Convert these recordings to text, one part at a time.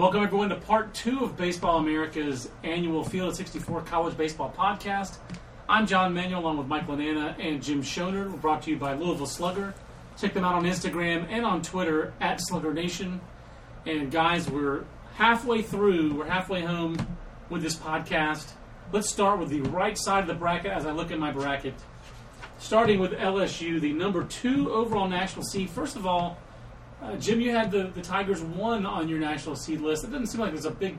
Welcome, everyone, to part two of Baseball America's annual Field of 64 College Baseball podcast. I'm John Manuel, along with Mike Lananna and Jim Shonerd. We're brought to you by Louisville Slugger. Check them out on Instagram and on Twitter at Slugger Nation. And guys, we're halfway through, we're halfway home with this podcast. Let's start with the right side of the bracket as I look at my bracket. Starting with LSU, the number two overall national seed. First of all, uh, Jim, you had the, the Tigers one on your national seed list. It doesn't seem like there's a big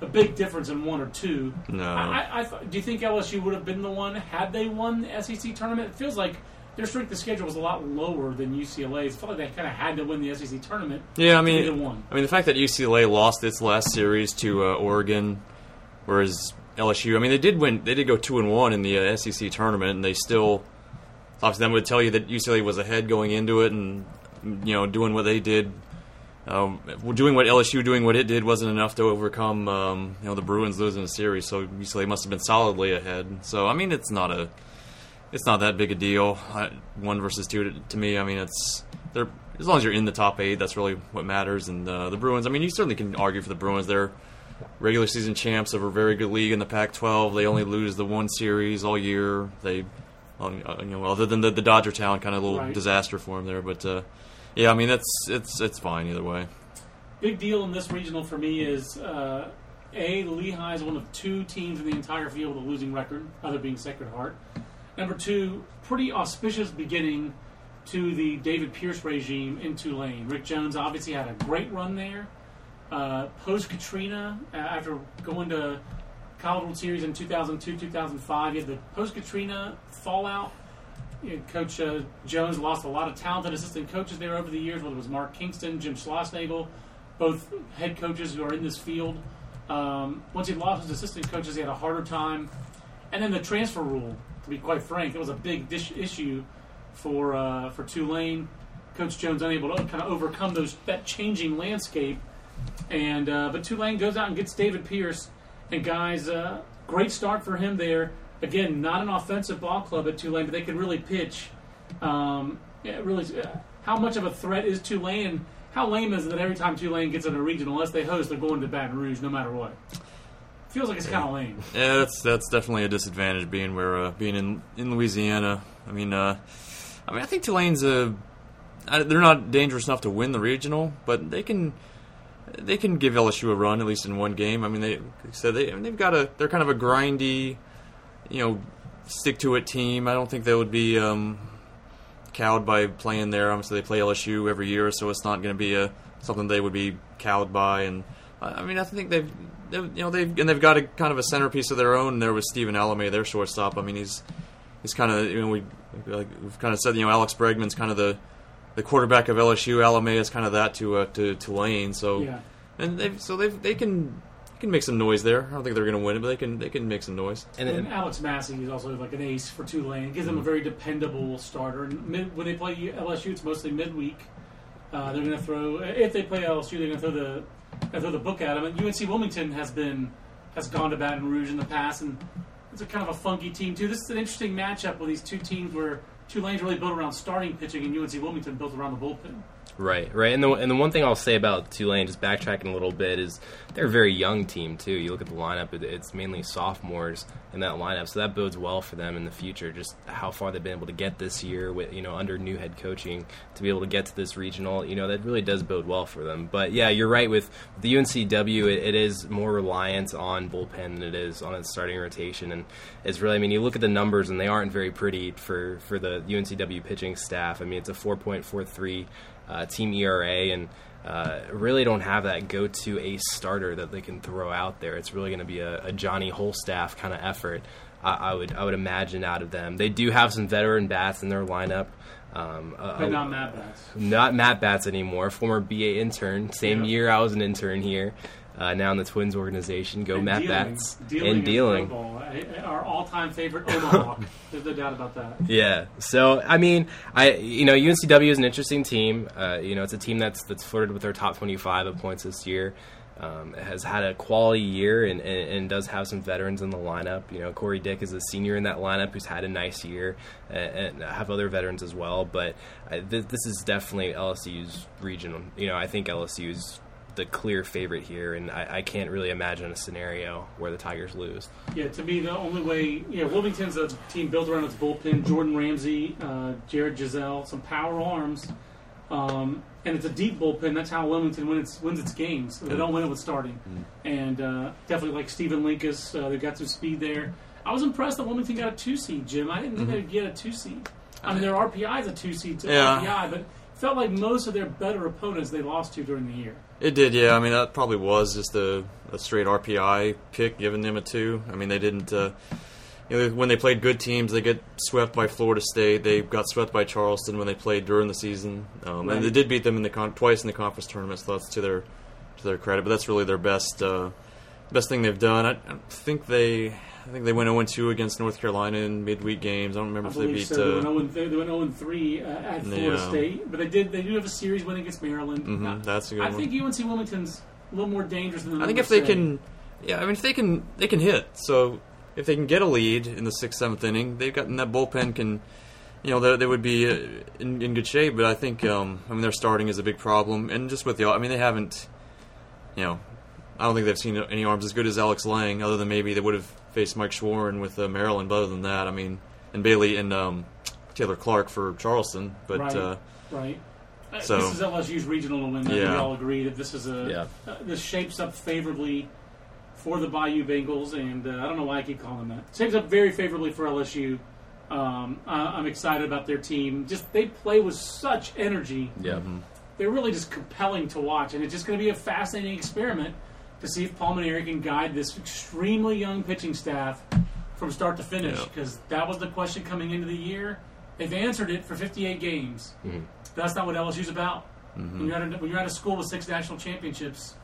a big difference in one or two. No. I, I, I th- do you think LSU would have been the one had they won the SEC tournament? It feels like their strength of schedule was a lot lower than UCLA's. It felt like they kind of had to win the SEC tournament. Yeah, I mean, the one. I mean the fact that UCLA lost its last series to uh, Oregon, whereas LSU, I mean, they did win. They did go two and one in the uh, SEC tournament, and they still obviously that would tell you that UCLA was ahead going into it, and you know doing what they did. Um, doing what LSU doing what it did wasn't enough to overcome um, you know the Bruins losing a series, so UCLA must have been solidly ahead. So I mean, it's not a it's not that big a deal. I, one versus two to, to me, I mean, it's they're as long as you're in the top eight, that's really what matters. And uh, the Bruins, I mean, you certainly can argue for the Bruins. They're regular season champs of a very good league in the Pac-12. They only lose the one series all year. They, you know, other than the, the Dodger Town kind of little Right. disaster for them there, but uh, yeah, I mean, that's it's it's fine either way. Big deal in this regional for me is uh, A, Lehigh is one of two teams in the entire field with a losing record, other being Sacred Heart. Number two, pretty auspicious beginning to the David Pierce regime in Tulane. Rick Jones obviously had a great run there. Uh, Post Katrina, uh, after going to College World Series in 2002 2005, you had the post Katrina fallout. You know, Coach uh, Jones lost a lot of talented assistant coaches there over the years, whether it was Mark Kingston, Jim Schlossnagle, both head coaches who are in this field. Um, once he lost his assistant coaches, he had a harder time. And then the transfer rule, to be quite frank, it was a big dish- issue for uh, for Tulane. Coach Jones unable to kind of overcome those that changing landscape, and uh, but Tulane goes out and gets David Pierce, and guys, uh, great start for him there. Again, not an offensive ball club at Tulane, but they can really pitch. Um, yeah, really, uh, how much of a threat is Tulane? How lame is it that every time Tulane gets in a regional, unless they host, they're going to Baton Rouge no matter what? Feels like it's kind of lame. Yeah, that's that's definitely a disadvantage being where uh, being in in Louisiana. I mean, uh, I mean, I think Tulane's a I- they're not dangerous enough to win the regional, but they can they can give LSU a run at least in one game. I mean, they said they I mean, they've got a they're kind of a grindy, you know, stick to it team. I don't think they would be um, cowed by playing there. Obviously, they play LSU every year, so it's not going to be a something they would be cowed by. And I mean, I think they've, they've you know they've and they've got a kind of a centerpiece of their own there with Stephen Alemais, their shortstop. I mean, he's he's kind of you know we like we've kind of said you know Alex Bregman's kind of the the quarterback of LSU. Alemais is kind of that to uh, to Tulane. So Yeah. and they so they they can. They Can make some noise there. I don't think they're going to win it, but they can. They can make some noise. And, then, and Alex Massey is also like an ace for Tulane. Gives them a very dependable starter. And mid, when they play LSU, it's mostly midweek. Uh, they're going to throw if they play LSU, they're going to throw the gonna throw the book at them. And UNC Wilmington has been has gone to Baton Rouge in the past, and it's a kind of a funky team too. This is an interesting matchup with these two teams where Tulane's really built around starting pitching, and UNC Wilmington built around the bullpen. Right, right. And the and the one thing I'll say about Tulane, just backtracking a little bit, is they're a very young team too. You look at the lineup; it- it's mainly sophomores in that lineup, so that bodes well for them in the future. Just how far they've been able to get this year with you know under new head coaching to be able to get to this regional, you know that really does bode well for them. But yeah, you're right with the UNCW. It, it is more reliant on bullpen than it is on its starting rotation, and it's really. I mean, you look at the numbers, and they aren't very pretty for for the UNCW pitching staff. I mean, it's a 4.43 uh, team ERA, and uh, really don't have that go-to ace starter that they can throw out there. It's really going to be a, a Johnny Holstaff kind of effort. I, I would I would imagine out of them. They do have some veteran bats in their lineup. Um, a- But not Matt Bats. not Matt Bats anymore, former BA intern. Same Yeah. year I was an intern here. Uh, now in the Twins organization. Go And Matt dealing, Bats. Dealing and in dealing. football. Uh, Our all-time favorite Omaha. There's no doubt about that. Yeah. So I mean, I you know UNCW is an interesting team. Uh, you know, it's a team that's that's flirted with their top 25 of points this year. Um, has had a quality year and, and, and does have some veterans in the lineup. You know, Corey Dick is a senior in that lineup who's had a nice year, and, and have other veterans as well. But uh, th- this is definitely LSU's regional. You know, I think LSU's the clear favorite here, and I, I can't really imagine a scenario where the Tigers lose. Yeah, to me, the only way, yeah, Wilmington's a team built around its bullpen. Jordan Ramsey, uh, Jared Giselle, some power arms, um, and it's a deep bullpen. That's how Wilmington wins its, wins its games. They don't win it with starting. And uh, definitely like Stephen Linkus, uh, they've got some speed there. I was impressed that Wilmington got a two seed, Jim. I didn't think they'd get a two seed. I mean, their RPI is a two seed to Yeah. RPI, but felt like most of their better opponents they lost to during the year. It did, yeah. I mean, that probably was just a, a straight RPI pick, giving them a two. I mean, they didn't. Uh, you know, when they played good teams, they get swept by Florida State. They got swept by Charleston when they played during the season, um, Right. and they did beat them in the con- twice in the conference tournament. So that's to their to their credit. But that's really their best uh, best thing they've done. I, I think they. I think they went 0 2 against North Carolina in midweek games. I don't remember I if they beat. so. Uh, went 0 they, went 0 3 uh, at Florida Yeah. State, but they did. They do have a series win against Maryland. mhm, that's a good one. I one. think UNC Wilmington's a little more dangerous than. the I think if they say. can, yeah, I mean, if they can, they can hit. So if they can get a lead in the sixth, seventh inning, they've gotten that bullpen can, you know, they, they would be uh, in, in good shape. But I think, um, I mean, their starting is a big problem, and just with the, I mean, they haven't, you know, I don't think they've seen any arms as good as Alex Lange, other than maybe they would have faced Mike Shawaryn with uh, Maryland. But other than that, I mean, and Bailey and um, Taylor Clarke for Charleston. But Right. uh, right. Uh, So- this is LSU's regional to win. That we Yeah. all agree that this is a Yeah. uh, this shapes up favorably for the Bayou Bengals, and uh, I don't know why I keep calling them that. Shapes up very favorably for LSU. Um, I, I'm excited about their team. Just they play with such energy. Yeah. they're really just compelling to watch, and it's just going to be a fascinating experiment to see if Paul Mainieri can guide this extremely young pitching staff from start to finish. Yeah. Because that was the question coming into the year. They've answered it for 58 games. Mhm. That's not what LSU's about. When, you're at a, when you're at a school with six national championships,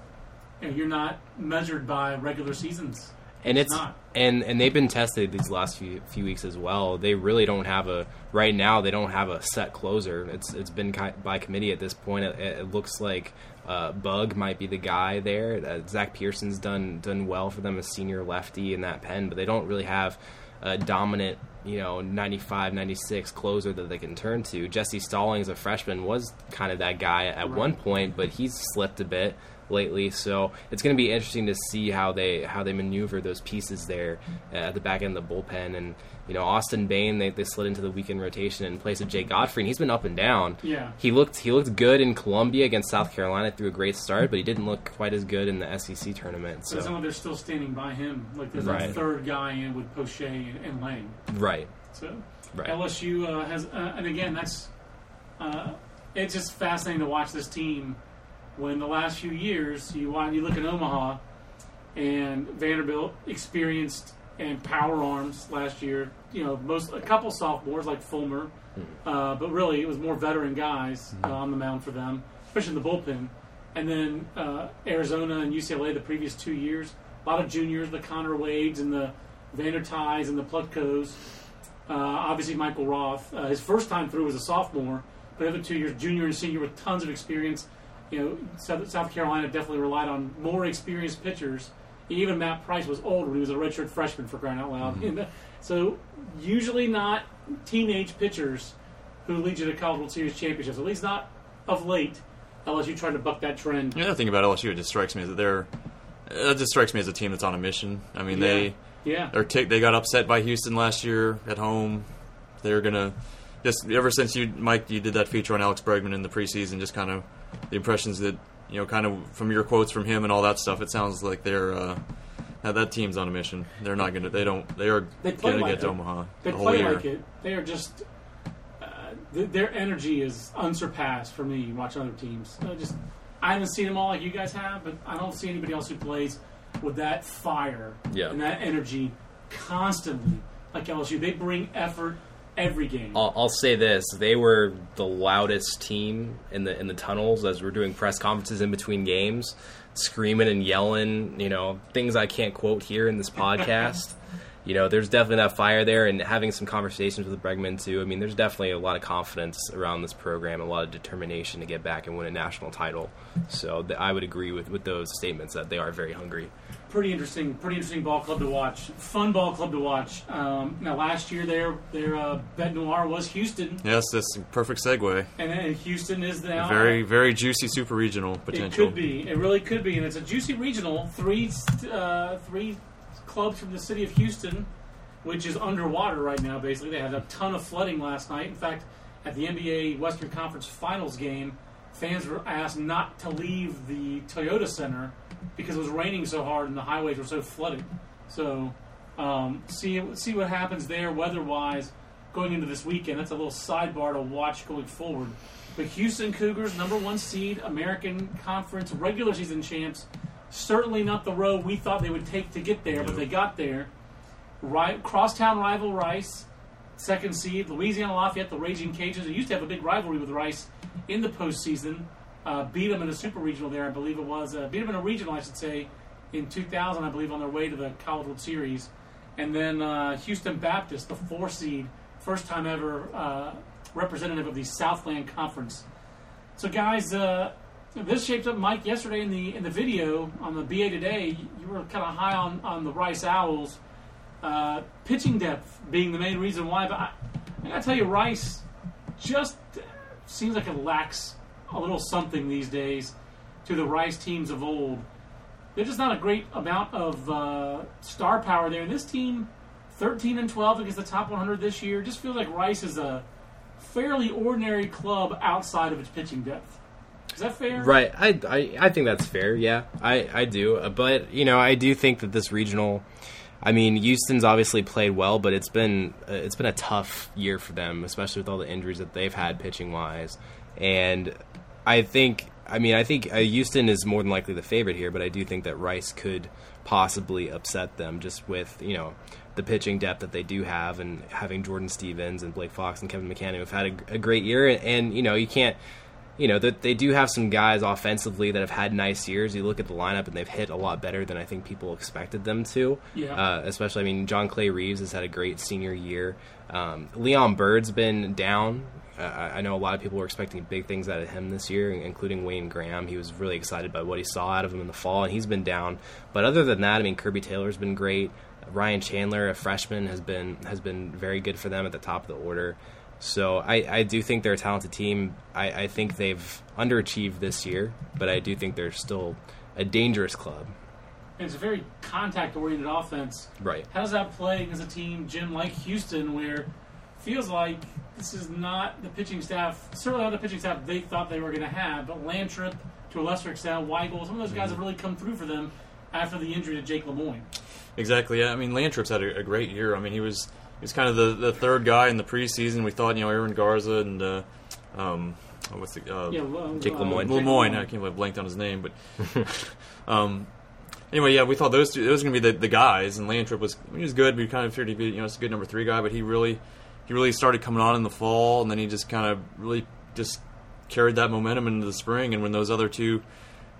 you know, you're not measured by regular seasons. and It's it's and and they've been tested these last few few weeks as well. They really don't have a right now. They don't have a set closer. It's it's been by committee at this point. It, it looks like uh, Bugg might be the guy there. Uh, Zac Person's done done well for them, a senior lefty in that pen, but they don't really have a dominant. You know, 95, 96 closer that they can turn to. Jesse Stallings, a freshman, was kind of that guy at Right. one point, but he's slipped a bit lately. So it's going to be interesting to see how they how they maneuver those pieces there uh, at the back end of the bullpen. And you know, Austin Bain they, they slid into the weekend rotation in place of Jay Godfrey, and he's been up and down. Yeah. He looked he looked good in Columbia against South Carolina through a great start, but he didn't look quite as good in the SEC tournament. So not they're still standing by him. Like there's Right. a third guy in with Poche and, and Lange. right, So right, LSU uh, has, uh, and again, that's uh, it's just fascinating to watch this team. When the last few years, you watch, you look at Omaha, and Vanderbilt experienced and power arms last year. You know, most a couple sophomores like Fulmer, uh, but really it was more veteran guys uh, on the mound for them, especially in the bullpen. And then uh, Arizona and UCLA the previous two years, a lot of juniors, the Konner Wades and the Vandertyes and the Plutkos. Uh, obviously, Michael Roth. Uh, his first time through was a sophomore, but the other two years, junior and senior, with tons of experience. You know, South, South Carolina definitely relied on more experienced pitchers. Even Matt Price was old when he was a redshirt freshman for crying out loud. Uh, so, usually not teenage pitchers who lead you to College World Series championships. At least not of late. LSU trying to buck that trend. The other thing about LSU, it just strikes me is that they're. It just strikes me as a team that's on a mission. I mean, they Yeah. they're tick they got upset by Houston last year at home. They're gonna just ever since you Mike you did that feature on Alex Bregman in the preseason, just kind of the impressions that you know, kind of from your quotes from him and all that stuff. It sounds like they're uh, that, that team's on a mission. They're not gonna. They don't. They are They play gonna like get to it. Omaha They the play year. like it. They are just. Uh, th- their energy is unsurpassed for me watching other teams. I just I haven't seen them all like you guys have, but I don't see anybody else who plays with that fire Yeah. and that energy constantly like LSU. They bring effort every game. I'll, I'll say this: they were the loudest team in the in the tunnels as we're doing press conferences in between games, screaming and yelling. You know things I can't quote here in this podcast. you know, there's definitely that fire there, and having some conversations with the Bregman too. I mean, there's definitely a lot of confidence around this program, a lot of determination to get back and win a national title. So th- I would agree with, with those statements that they are very hungry. Pretty interesting, pretty interesting ball club to watch. Fun ball club to watch. Um, now, last year their their uh, bête noire was Houston, Yes, that's a perfect segue. and, and Houston is now Very, very juicy super regional potential. It could be. It really could be, and it's a juicy regional. Three, uh, three clubs from the city of Houston, which is underwater right now. Basically, they had a ton of flooding last night. In fact, at the NBA Western Conference Finals game, fans were asked not to leave the Toyota Center because it was raining so hard and the highways were so flooded. So, um, see see what happens there weather-wise going into this weekend. That's a little sidebar to watch going forward. But Houston Cougars, number one seed, American Conference regular season champs. Certainly not the road we thought they would take to get there, but they got there. Right, crosstown rival Rice, second seed. Louisiana Lafayette, the Raging Cajuns. They used to have a big rivalry with Rice in the postseason. Uh, beat them in a super regional there, I believe it was. Uh, beat them in a regional, I should say, in 2000, I believe, on their way to the College World Series. And then uh, Houston Baptist, the four seed, first time ever uh, representative of the Southland Conference. So, guys, uh, this shaped up, Mike. Yesterday in the in the video on the BA today, you were kind of high on, on the Rice Owls, uh, pitching depth being the main reason why. But I, I gotta tell you, Rice just seems like it lacks a little something these days to the Rice teams of old. There's just not a great amount of uh, star power there. And this team, 13 and 12 against the top 100 this year, just feels like Rice is a fairly ordinary club outside of its pitching depth. Is that fair? Right. I, I, I think that's fair. Yeah, I, I do. But, you know, I do think that this regional. I mean, Houston's obviously played well, but it's been uh, it's been a tough year for them, especially with all the injuries that they've had pitching wise. And I think, I mean, I think uh, Houston is more than likely the favorite here, but I do think that Rice could possibly upset them just with you know the pitching depth that they do have, and having Jordan Stevens and Blake Fox and Kevin McCann who've had a, a great year, and, and you know you can't you know that they do have some guys offensively that have had nice years. You look at the lineup and they've hit a lot better than I think people expected them to. Yeah. Uh, especially, I mean, John Clay Reeves has had a great senior year. Um, Leon Byrd's been down. Uh, I know a lot of people were expecting big things out of him this year, including Wayne Graham. He was really excited by what he saw out of him in the fall, and he's been down. But other than that, I mean, Kirby Taylor's been great. Ryan Chandler, a freshman, has been has been very good for them at the top of the order. So I, I do think they're a talented team. I, I think they've underachieved this year, but I do think they're still a dangerous club. And it's a very contact oriented offense. Right. How does that play as a team, Jim, like Houston, where feels like this is not the pitching staff, certainly not the pitching staff they thought they were going to have, but Lantrip, to a lesser extent, Weigel, some of those guys mm-hmm. have really come through for them after the injury to Jake Lemoine. Exactly. Yeah. I mean, Lantrip's had a, a great year. I mean, he was he was kind of the, the third guy in the preseason. We thought, you know, Aaron Garza and uh, um, what's the uh, Yeah, well, Jake uh, Lemoine. Jake Lemoine. I can't believe I blanked on his name, but um, anyway, yeah, we thought those two, those were going to be the, the guys, and Lantrip was he was good. We kind of figured he'd be you know it's a good number three guy, but he really he really started coming on in the fall, and then he just kind of really just carried that momentum into the spring. And when those other two,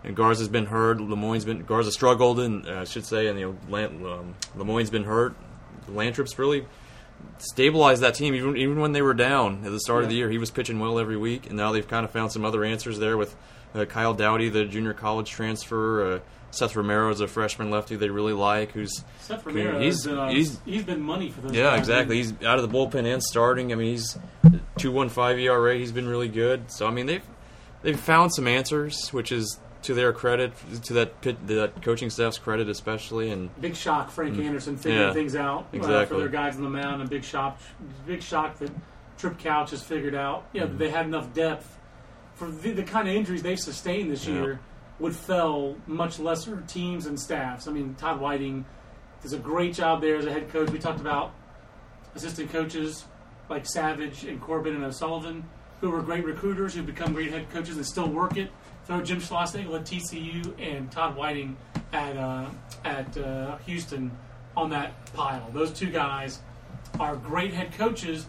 and Garza's been hurt, Lemoine's been Garza struggled, and uh, I should say, and you know Lan, um, Lemoine's been hurt. Lantrip's really stabilized that team even even when they were down at the start of the year. He was pitching well every week, and now they've kind of found some other answers there with uh, Kyle Dowdy, the junior college transfer. Uh, Seth Romero is a freshman lefty they really like. Who's Seth Romero he's- been, uh, he's- he's been money for those yeah, guys. exactly. He's out of the bullpen and starting. I mean, he's two one five ERA. He's been really good. So I mean, they've they've found some answers, which is to their credit, to that pit, that coaching staff's credit especially. And Big shock, Frank Anderson figuring Mm. Yeah, things out uh, for their guys on the mound, and big shock, big shock that Trip Couch has figured out. You know, Mm-hmm. that they had enough depth for the, the kind of injuries they've sustained this Yeah. year would fell much lesser teams and staffs. I mean, Todd Whiting does a great job there as a head coach. We talked about assistant coaches like Savage and Corbin and O'Sullivan, who were great recruiters who become great head coaches and still work it. Throw Jim Schlossnagle at TCU and Todd Whiting at uh, at uh, Houston on that pile. Those two guys are great head coaches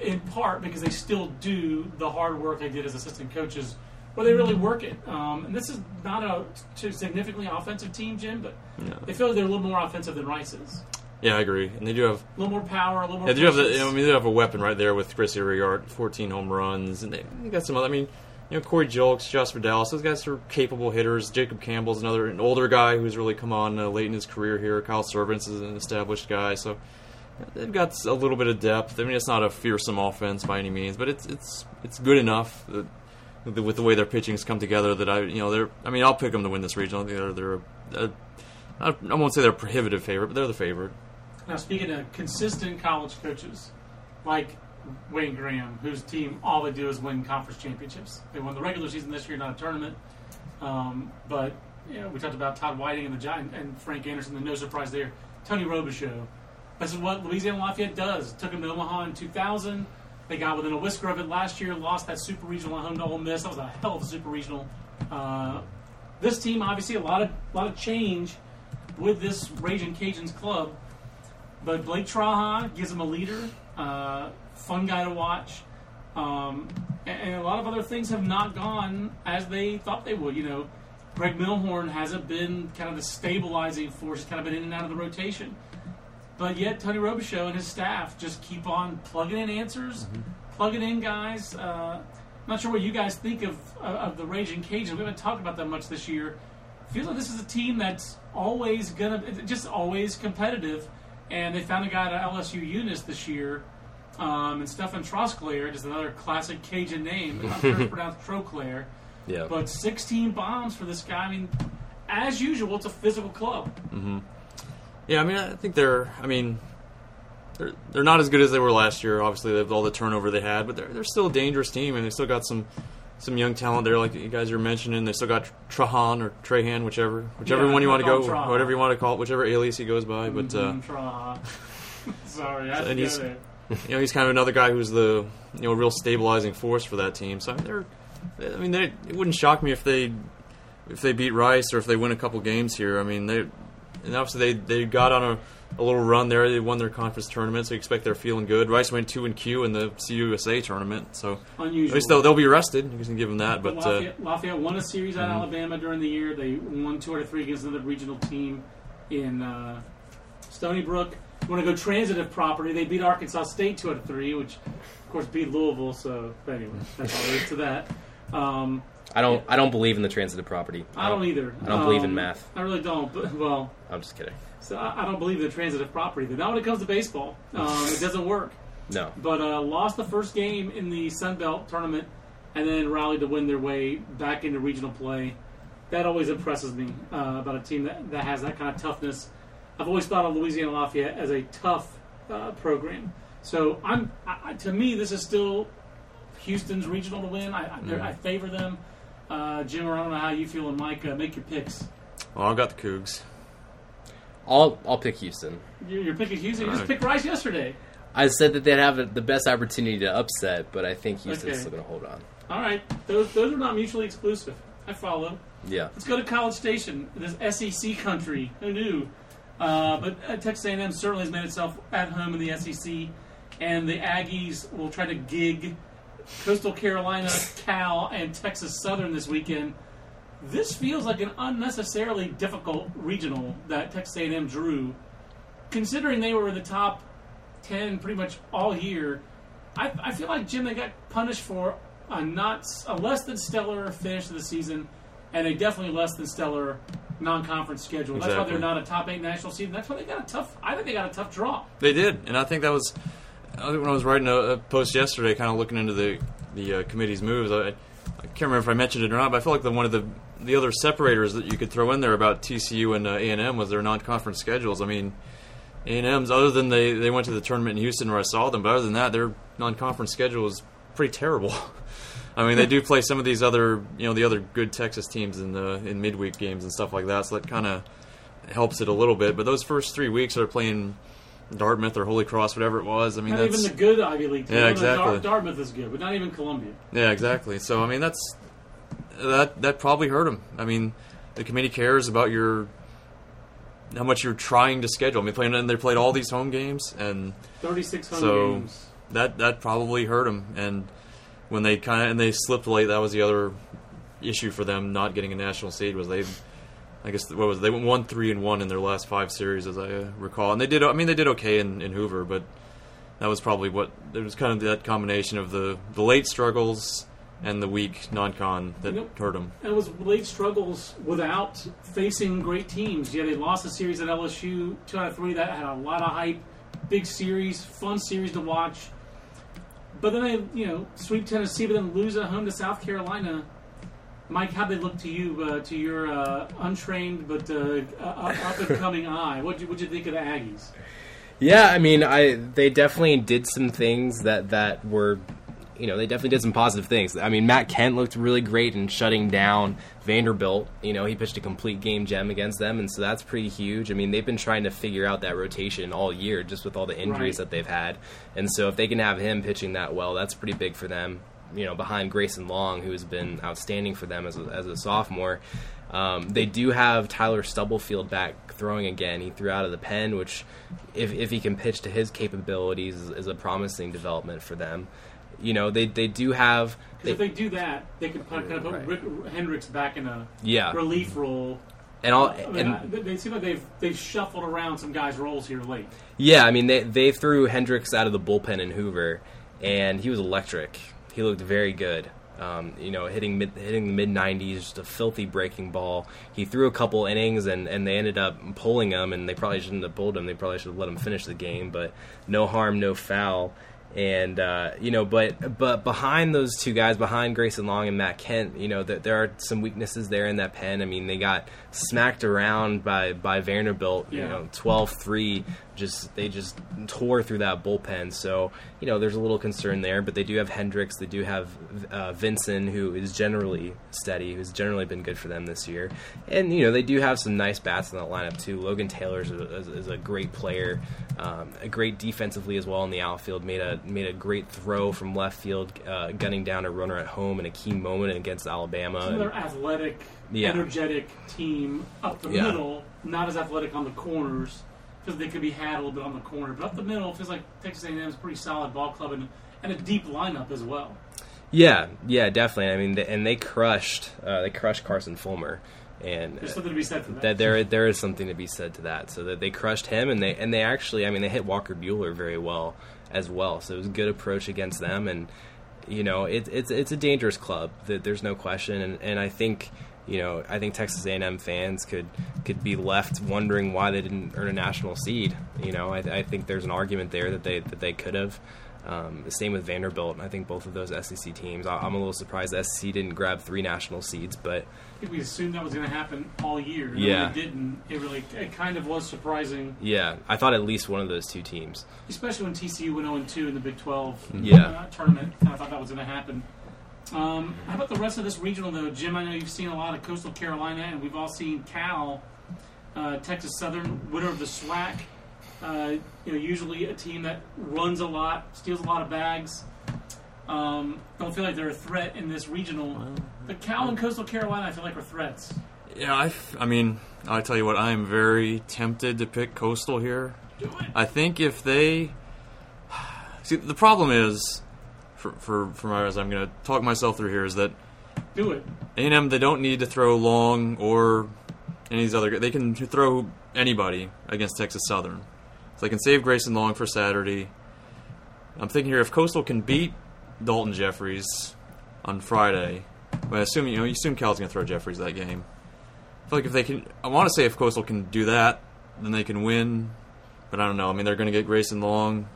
in part because they still do the hard work they did as assistant coaches, where they really work it. Um, and this is not a too significantly offensive team, Jim, but Yeah. they feel like they're a little more offensive than Rice is. Yeah, I agree. And they do have A little more power, a little more. Yeah, they do have the. I mean, they do have a weapon right there with Chris Iriart, 14 home runs, and they, they got some other. I mean, you know, Corey Julks, Jasper Dallas, those guys are capable hitters. Jacob Campbell's another an older guy who's really come on uh, late in his career here. Kyle Survance is an established guy, so they've got a little bit of depth. I mean, it's not a fearsome offense by any means, but it's it's it's good enough that, that with the way their pitching's come together that I you know they're. I mean, I'll pick them to win this regional. They're they're. A, I I won't say they're a prohibitive favorite, but they're the favorite. Now, speaking of consistent college coaches, like Wayne Graham, whose team all they do is win conference championships. They won the regular season this year, not a tournament. Um, but you know, we talked about Todd Whiting and the Giant and Frank Anderson. The no surprise there. Tony Robichaux. This is what Louisiana Lafayette does. Took them to Omaha in 2000. They got within a whisker of it last year. Lost that super regional at home to Ole Miss. That was a hell of a super regional. Uh, this team, obviously, a lot of lot of change with this Raging Cajuns club. But Blake Traha gives him a leader, uh, fun guy to watch, um, and, and a lot of other things have not gone as they thought they would. You know, Greg Milhorn hasn't been kind of the stabilizing force; kind of been in and out of the rotation. But yet, Tony Robichaux and his staff just keep on plugging in answers, plugging in guys. Uh, not sure what you guys think of uh, of the Raging Cajuns. We haven't talked about that much this year. Feels like this is a team that's always gonna, just always competitive. And they found a guy at LSU Eunice this year, um, and Stefan Trosclair, just another classic Cajun name. I'm sure it's pronounced Troclair. Yeah. But 16 bombs for this guy. I mean, as usual, it's a physical club. Mm-hmm. Yeah, I mean, I think they're. I mean, they're they're not as good as they were last year. Obviously, with all the turnover they had, but they're they're still a dangerous team, and they still got some some young talent there, like you guys are mentioning. They still got Trahan or Trahan, whichever whichever Yeah, one you want to go, Trahan. whatever you want to call it, whichever alias he goes by. But uh, Mhm, Traha. Sorry, I And he's-. You know, he's kind of another guy who's the you know real stabilizing force for that team. So I mean, they're. I mean, they, it wouldn't shock me if they if they beat Rice or if they win a couple games here. I mean, they and obviously they they got on a, a little run there. They won their conference tournament, so you expect they're feeling good. Rice went two and Q in the CUSA tournament, so at least they'll they'll be rested. You can give them that, But uh, Lafayette, Lafayette won a series Mm-hmm. at Alabama during the year. They won two out of three against another regional team in uh, Stony Brook. You want to go transitive property? They beat Arkansas State two out of three, which of course beat Louisville. So anyway, that's all there is to that. Um, I don't. I don't believe in the transitive property. I don't either. I don't believe in Um, math. I really don't. But well, I'm just kidding. so I, I don't believe in the transitive property. Not when it comes to baseball. Um, it doesn't work. No. but uh, lost the first game in the Sun Belt tournament, and then rallied to win their way back into regional play. That always impresses me uh, about a team that, that has that kind of toughness. I've always thought of Louisiana Lafayette as a tough uh, program. So I'm I, I- to me this is still Houston's regional to win. I, I, they're- I favor them. Uh, Jim, I don't know how you feel, and Mike, uh, make your picks. well, I got the Cougs. I'll I'll pick Houston. You're, you're picking Houston. You just Right. picked Rice yesterday. I said that they'd have the best opportunity to upset, but I think Houston's Okay. still going to hold on. All right, those those are not mutually exclusive. I follow. Yeah. Let's go to College Station, this SEC country. Who knew? Uh, but uh, Texas A&M certainly has made itself at home in the SEC, and the Aggies will try to gig Coastal Carolina, Cal, and Texas Southern this weekend. This feels like an unnecessarily difficult regional that Texas A&M drew, considering they were the top ten pretty much all year. I, I feel like Jim they got punished for a not a less than stellar finish to the season, and a definitely less than stellar non-conference schedule. That's why they're not a top eight national seed. That's why they got a tough. I think they got a tough draw. They did, and I think that was I think when I was writing a, a post yesterday, kind of looking into the the uh, committee's moves. I, I can't remember if I mentioned it or not, but I feel like the one of the the other separators that you could throw in there about TCU and uh, A and M was their non-conference schedules. I mean, A and M's other than they they went to the tournament in Houston where I saw them, but other than that, their non-conference schedule is pretty terrible. I mean, they do play some of these other, you know, the other good Texas teams in the in midweek games and stuff like that. So that kind of helps it a little bit. But those first three weeks are playing Dartmouth or Holy Cross, whatever it was. I mean, Not that's even the good Ivy League team. Yeah, exactly. Dar- Dartmouth is good, but not even Columbia. yeah, exactly. So I mean, that's that that probably hurt them. I mean, the committee cares about your how much you're trying to schedule. I mean, playing and they played all these home games, and Thirty-six home So- games. that that probably hurt them. And when they kind of and they slipped late, that was the other issue for them not getting a national seed was they I guess what was it? they went one three and one in their last five series, as I recall, and they did. I mean, they did okay in, in Hoover, but that was probably what it was kind of that combination of the the late struggles and the weak non-con that Yep. hurt them. And it was late struggles without facing great teams. Yeah, they lost a series at LSU, two out of three. That had a lot of hype. Big series, fun series to watch. But then they, you know, sweep Tennessee, but then lose at home to South Carolina. Mike, how they look to you, uh, to your uh, untrained but uh, up and coming eye? What would you think of the Aggies? Yeah, I mean, I they definitely did some things that that were, you know, they definitely did some positive things. I mean, Matt Kent looked really great in shutting down Vanderbilt. You know, he pitched a complete game gem against them, and so that's pretty huge. I mean, they've been trying to figure out that rotation all year, just with all the injuries Right. that they've had, and so if they can have him pitching that well, that's pretty big for them. You know, behind Grayson Long, who has been outstanding for them as a, as a sophomore. Um, they do have Tyler Stubblefield back throwing again. He threw out of the pen, which, if, if he can pitch to his capabilities, is, is a promising development for them. You know, they, they do have. 'Cause if they do that, they could put, kind of put Right. Rick Hendrix back in a yeah, relief role. and all I mean, and they, they seem like they've they've shuffled around some guys' roles here late. Yeah, I mean they they threw Hendrix out of the bullpen in Hoover, and he was electric. He looked very good. Um, you know, hitting mid, hitting the mid 90s, just a filthy breaking ball. He threw a couple innings, and, and they ended up pulling him, and they probably shouldn't have pulled him. They probably should have let him finish the game, but no harm, no foul. And uh, you know, but but behind those two guys, behind Grayson Long and Matt Kent, you know, there, there are some weaknesses there in that pen. I mean, they got smacked around by by Vanderbilt. You Yeah. know, 12-3 just they just tore through that bullpen so you know there's a little concern there but they do have hendrix they do have uh, vincent who is generally steady who's generally been good for them this year and you know they do have some nice bats in that lineup too logan taylor is a, is- a great player um, a great defensively as well in the outfield made a made a great throw from left field uh, gunning down a runner at home in a key moment against alabama Another athletic, Yeah. energetic team up the Yeah. middle, not as athletic on the corners because they could be had a little bit on the corner, but up the middle feels like Texas A&M is a pretty solid ball club and, and a deep lineup as well. yeah yeah definitely i mean and they crushed uh, they crushed carson fulmer and There's something to be said for that. that there there is something to be said to that. So that they crushed him, and they and they actually, I mean, they hit Walker Buehler very well as well. So it was a good approach against them, and you know, it, it's it's a dangerous club. That there's no question, and and I think. You know, I think Texas A&M fans could could be left wondering why they didn't earn a national seed. You know, I, I think there's an argument there that they that they could have. Um, the same with Vanderbilt. And I think both of those SEC teams. I, I'm a little surprised SEC didn't grab three national seeds, but I think we assumed that was going to happen all year. And Yeah. it didn't. It really, it kind of was surprising, yeah, I thought at least one of those two teams. especially when TCU went 0 2 in the Big 12 Yeah. uh, tournament. I thought that was going to happen. Um, how about the rest of this regional, though? Jim, I know you've seen a lot of Coastal Carolina, and we've all seen Cal, uh, Texas Southern, winner of the SWAC. Uh, you know, usually a team that runs a lot, steals a lot of bags. Um, don't feel like they're a threat in this regional. But Cal and Coastal Carolina, I feel like are threats. Yeah, I, f- I mean, I tell you what, I am very tempted to pick Coastal here. Do it. I think if they see, the problem is, for for for my, as I'm going to talk myself through here, is that Do it. A&M they don't need to throw long or any of these other. They can throw anybody against Texas Southern. So they can save Grayson Long for Saturday. I'm thinking here if Coastal can beat Daulton Jefferies on Friday, but I assume you know you assume Cal's going to throw Jeffries that game. I feel like if they can, I want to say if Coastal can do that, then they can win. But I don't know. I mean, they're going to get Grayson Long.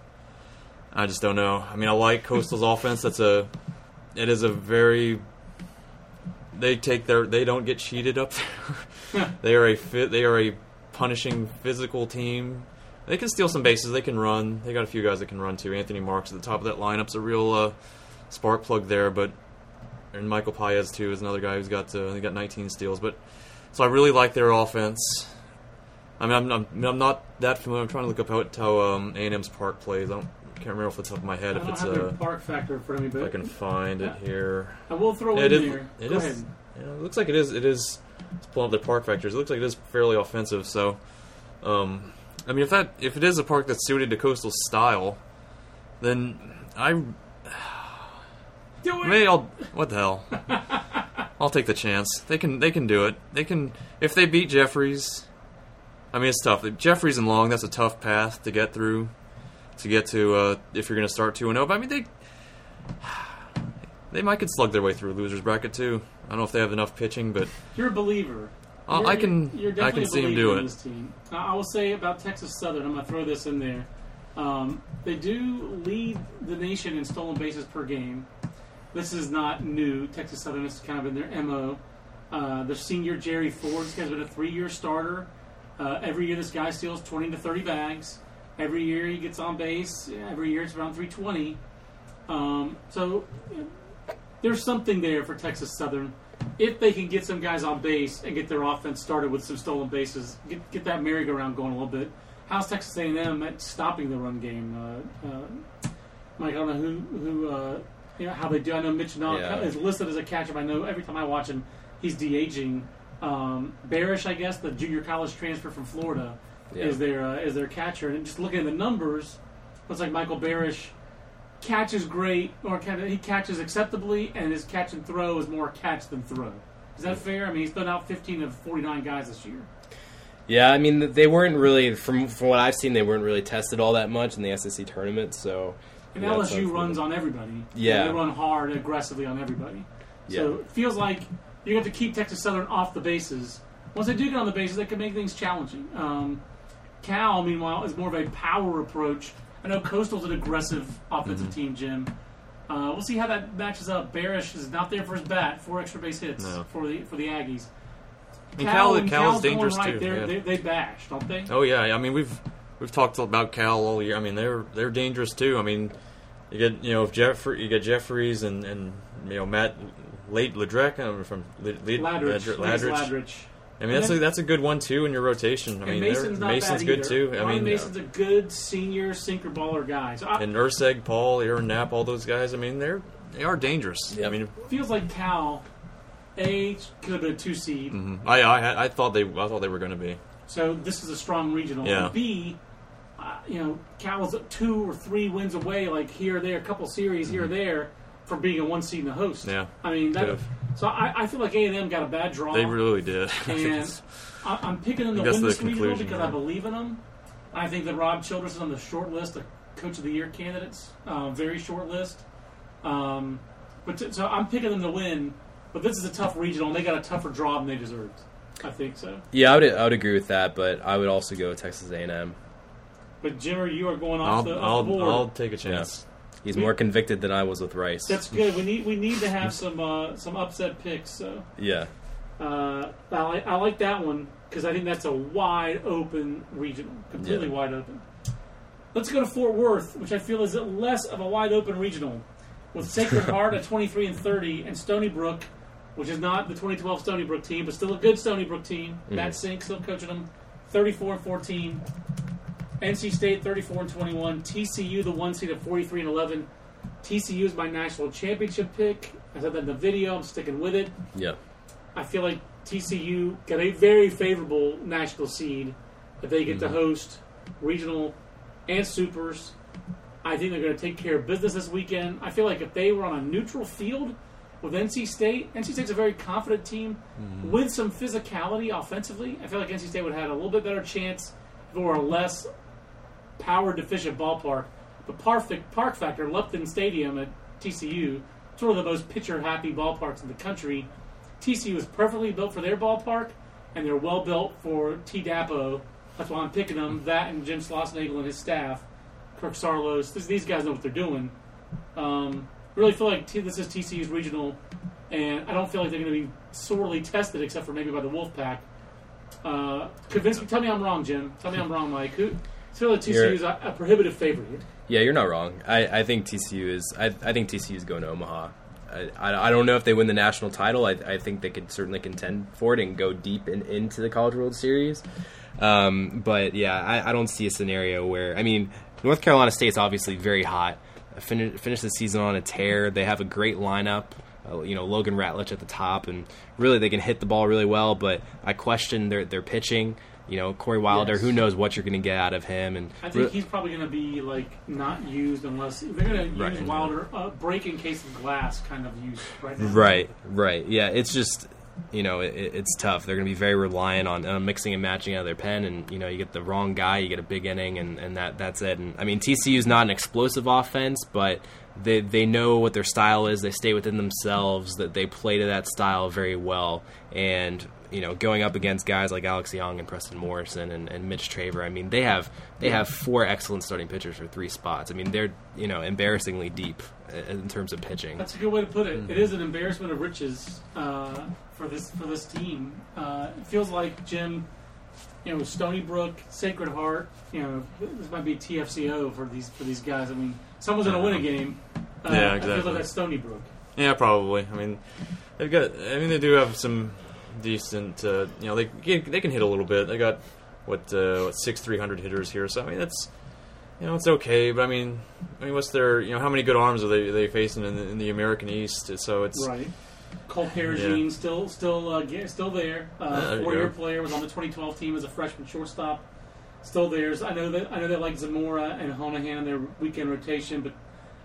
I just don't know. I mean, I like Coastal's offense. That's a, it is a very they take their they don't get cheated up there. they are a fit they are a punishing physical team. They can steal some bases. They can run. They got a few guys that can run too. Anthony Marks at the top of that lineup's a real uh, spark plug there. But and Michael Paez too is another guy who's got uh, he got 19 steals. But so I really like their offense. I mean, I'm, I'm, I'm not that familiar. I'm trying to look up how, how um, A&M's park plays. I don't, can't remember off the top of my I head if don't it's uh, park factor in front of me, but if I can find it here. I will throw Yeah, in it is. there. It Go is- ahead. yeah, it looks like it is. It is. Let's pull up the park factors. It looks like it is fairly offensive. So, um, I mean, if that if it is a park that's suited to coastal style, then I Do it. maybe I'll what the hell. I'll take the chance. They can they can do it. They can if they beat Jefferies. I mean, it's tough. Jefferies and Long, that's a tough path to get through. To get to uh, if you're going to start two and zero. But I mean, they they might could slug their way through a losers bracket too. I don't know if they have enough pitching, but You're a believer. You're- I can- You're I definitely can see believer do it. This team. I will say about Texas Southern. I'm going to throw this in there. Um, they do lead the nation in stolen bases per game. This is not new. Texas Southern is kind of in their mo. Uh, their senior Jerry Ford this guy's been a three-year starter. Uh, every year, this guy steals 20 to 30 bags. Every year, he gets on base. Every year, it's around 320. Um, so there's something there for Texas Southern. If they can get some guys on base and get their offense started with some stolen bases, get, get that merry-go-round going a little bit. How's Texas A&M at stopping the run game? Uh, uh, Mike, I don't know who who uh, you know, how they do. I know Mitch Knock Yeah. is listed as a catcher. But I know every time I watch him, he's de-aging. Um, Barash, I guess, the junior college transfer from Florida, Yeah. is their uh, is their catcher. And just looking at the numbers, looks like Michael Barash catches great, or kind of he catches acceptably, and his catch and throw is more catch than throw. Is that fair? I mean, he's been out 15 of 49 guys this year. Yeah, I mean they weren't really from from what I've seen they weren't really tested all that much in the SEC tournament. So And LSU runs on everybody. Yeah. they run hard, aggressively on everybody. So Yeah. it feels like you have to keep Texas Southern off the bases. Once they do get on the bases, they can make things challenging. Um, Cal, meanwhile, is more of a power approach. I know Coastal's an aggressive offensive Mm-hmm. team, Jim. Uh, we'll see how that matches up. Barash is not there for his bat. Four extra base hits No. for the for the Aggies. And Cal, Cal Cal's is dangerous right, too. yeah. They, they bash, don't they? Oh yeah, I mean we've we've talked about Cal all year. I mean they're they're dangerous too. I mean you get you know if Jeffrey you get Jefferies and and you know Matt late Ledrec uh, from Le, Le, Ladrich, Ladrich. Lance Ladrich. I mean that's And a, that's a good one too in your rotation. I And mean Mason's not Mason's bad good either. too. I Ryan mean Mason's a good senior sinker baller guy. So I, and Urseg, Paul, Aaron Knapp, all those guys. I mean they're they are dangerous. Yep. I mean feels like Cal, A could have been a two seed. mhm. I I I thought they I thought they were going to be. So this is a strong regional. Yeah. And B, uh, you know, Cal was two or three wins away, like here or there, a couple series here or there, from being a one seed in the host. Yeah. I mean, that, Could've. so I, I feel like A and M got a bad draw. They really did. and I, I'm picking them to win this regional because yeah. I believe in them. I think that Rob Childress is on the short list of Coach of the Year candidates, uh, very short list. Um, but t- so I'm picking them to win. But this is a tough regional, and they got a tougher draw than they deserved. I think so. yeah, I would I would agree with that, but I would also go with Texas A&M. But Jimmer, you are going off I'll the, off I'll, the board. I'll take a chance. He's more convicted than I was with Rice. That's good. We need we need to have some uh, some upset picks. So yeah. uh, I, like, I like that one because I think that's a wide open regional, completely Yeah. wide open. Let's go to Fort Worth, which I feel is less of a wide open regional, with Sacred Heart at 23 and 30, and Stony Brook, which is not the 2012 Stony Brook team, but still a good Stony Brook team. Matt Senk still coaching them, 34 and 14. NC State 34 and 21. TCU the one seed at 43 and 11. TCU is my national championship pick. I said that in the video. I'm sticking with it. Yeah. I feel like TCU got a very favorable national seed if they get to mm-hmm. host regional and supers. I think they're going to take care of business this weekend. I feel like if they were on a neutral field with NC State, NC State's a very confident team mm-hmm. with some physicality offensively. I feel like NC State would have had a little bit better chance if it were a less power deficient ballpark. the park, park factor, Lupton Stadium at TCU, it's one of the most pitcher happy ballparks in the country. TCU is perfectly built for their ballpark, and they're well built for T Dapo. That's why I'm picking them. That and Jim Schlossnagle and his staff, Kirk Saarloos. This, these guys know what they're doing. Um, really feel like T, this is TCU's regional, and I don't feel like they're going to be sorely tested except for maybe by the Wolfpack. Uh, convince me. Tell me I'm wrong, Jim. Tell me I'm wrong, Mike. Who? Like TCU is a, a prohibitive favorite. Yeah, you're not wrong. I, I think TCU is. I, I think TCU is going to Omaha. I, I, I don't know if they win the national title. I, I think they could certainly contend for it and go deep in, into the College World Series. Um, but yeah, I, I don't see a scenario where. I mean, North Carolina State's obviously very hot. Finish, finish the season on a tear. They have a great lineup. uh, you know Logan Ratledge at the top, and really they can hit the ball really well. But I question their their pitching. You know Corey Wilder, Yes. who knows what you're going to get out of him, and I think he's probably going to be like not used unless they're going to Right. use Wilder uh, break in case of glass kind of use right now. Right, right. Yeah, it's just you know it, it's tough. They're going to be very reliant on mixing and matching out of their pen, and you know you get the wrong guy, you get a big inning, and, and that that's it. And I mean TCU's not an explosive offense, but they they know what their style is. They stay within themselves. That they play to that style very well, and. You know, going up against guys like Alex Young and Preston Morrison and, and Mitch Traver, I mean, they have they have four excellent starting pitchers for three spots. I mean, they're you know embarrassingly deep uh, in terms of pitching. That's a good way to put it. Mm-hmm. It is an embarrassment of riches uh, for this for this team. Uh, it feels like Jim, you know, Stony Brook, Sacred Heart. You know, this might be TFCO for these for these guys. I mean, someone's going to win a game. Uh, Yeah, It feels exactly. like that's Stony Brook. Yeah, probably. I mean, they've got. I mean, they do have some decent. Uh, you know, they can- they can hit a little bit. They got what uh, what six three hundred hitters here. So I mean, that's you know, it's okay. But I mean, I mean, what's their you know how many good arms are they they facing in the, in the American East? So it's Right. Colt Peragine still still uh, ge- still there. Yeah, Uh, there Four year player was on the 2012 team as a freshman shortstop. Still there. I know that I know they like Zamora and Honahan in their weekend rotation, but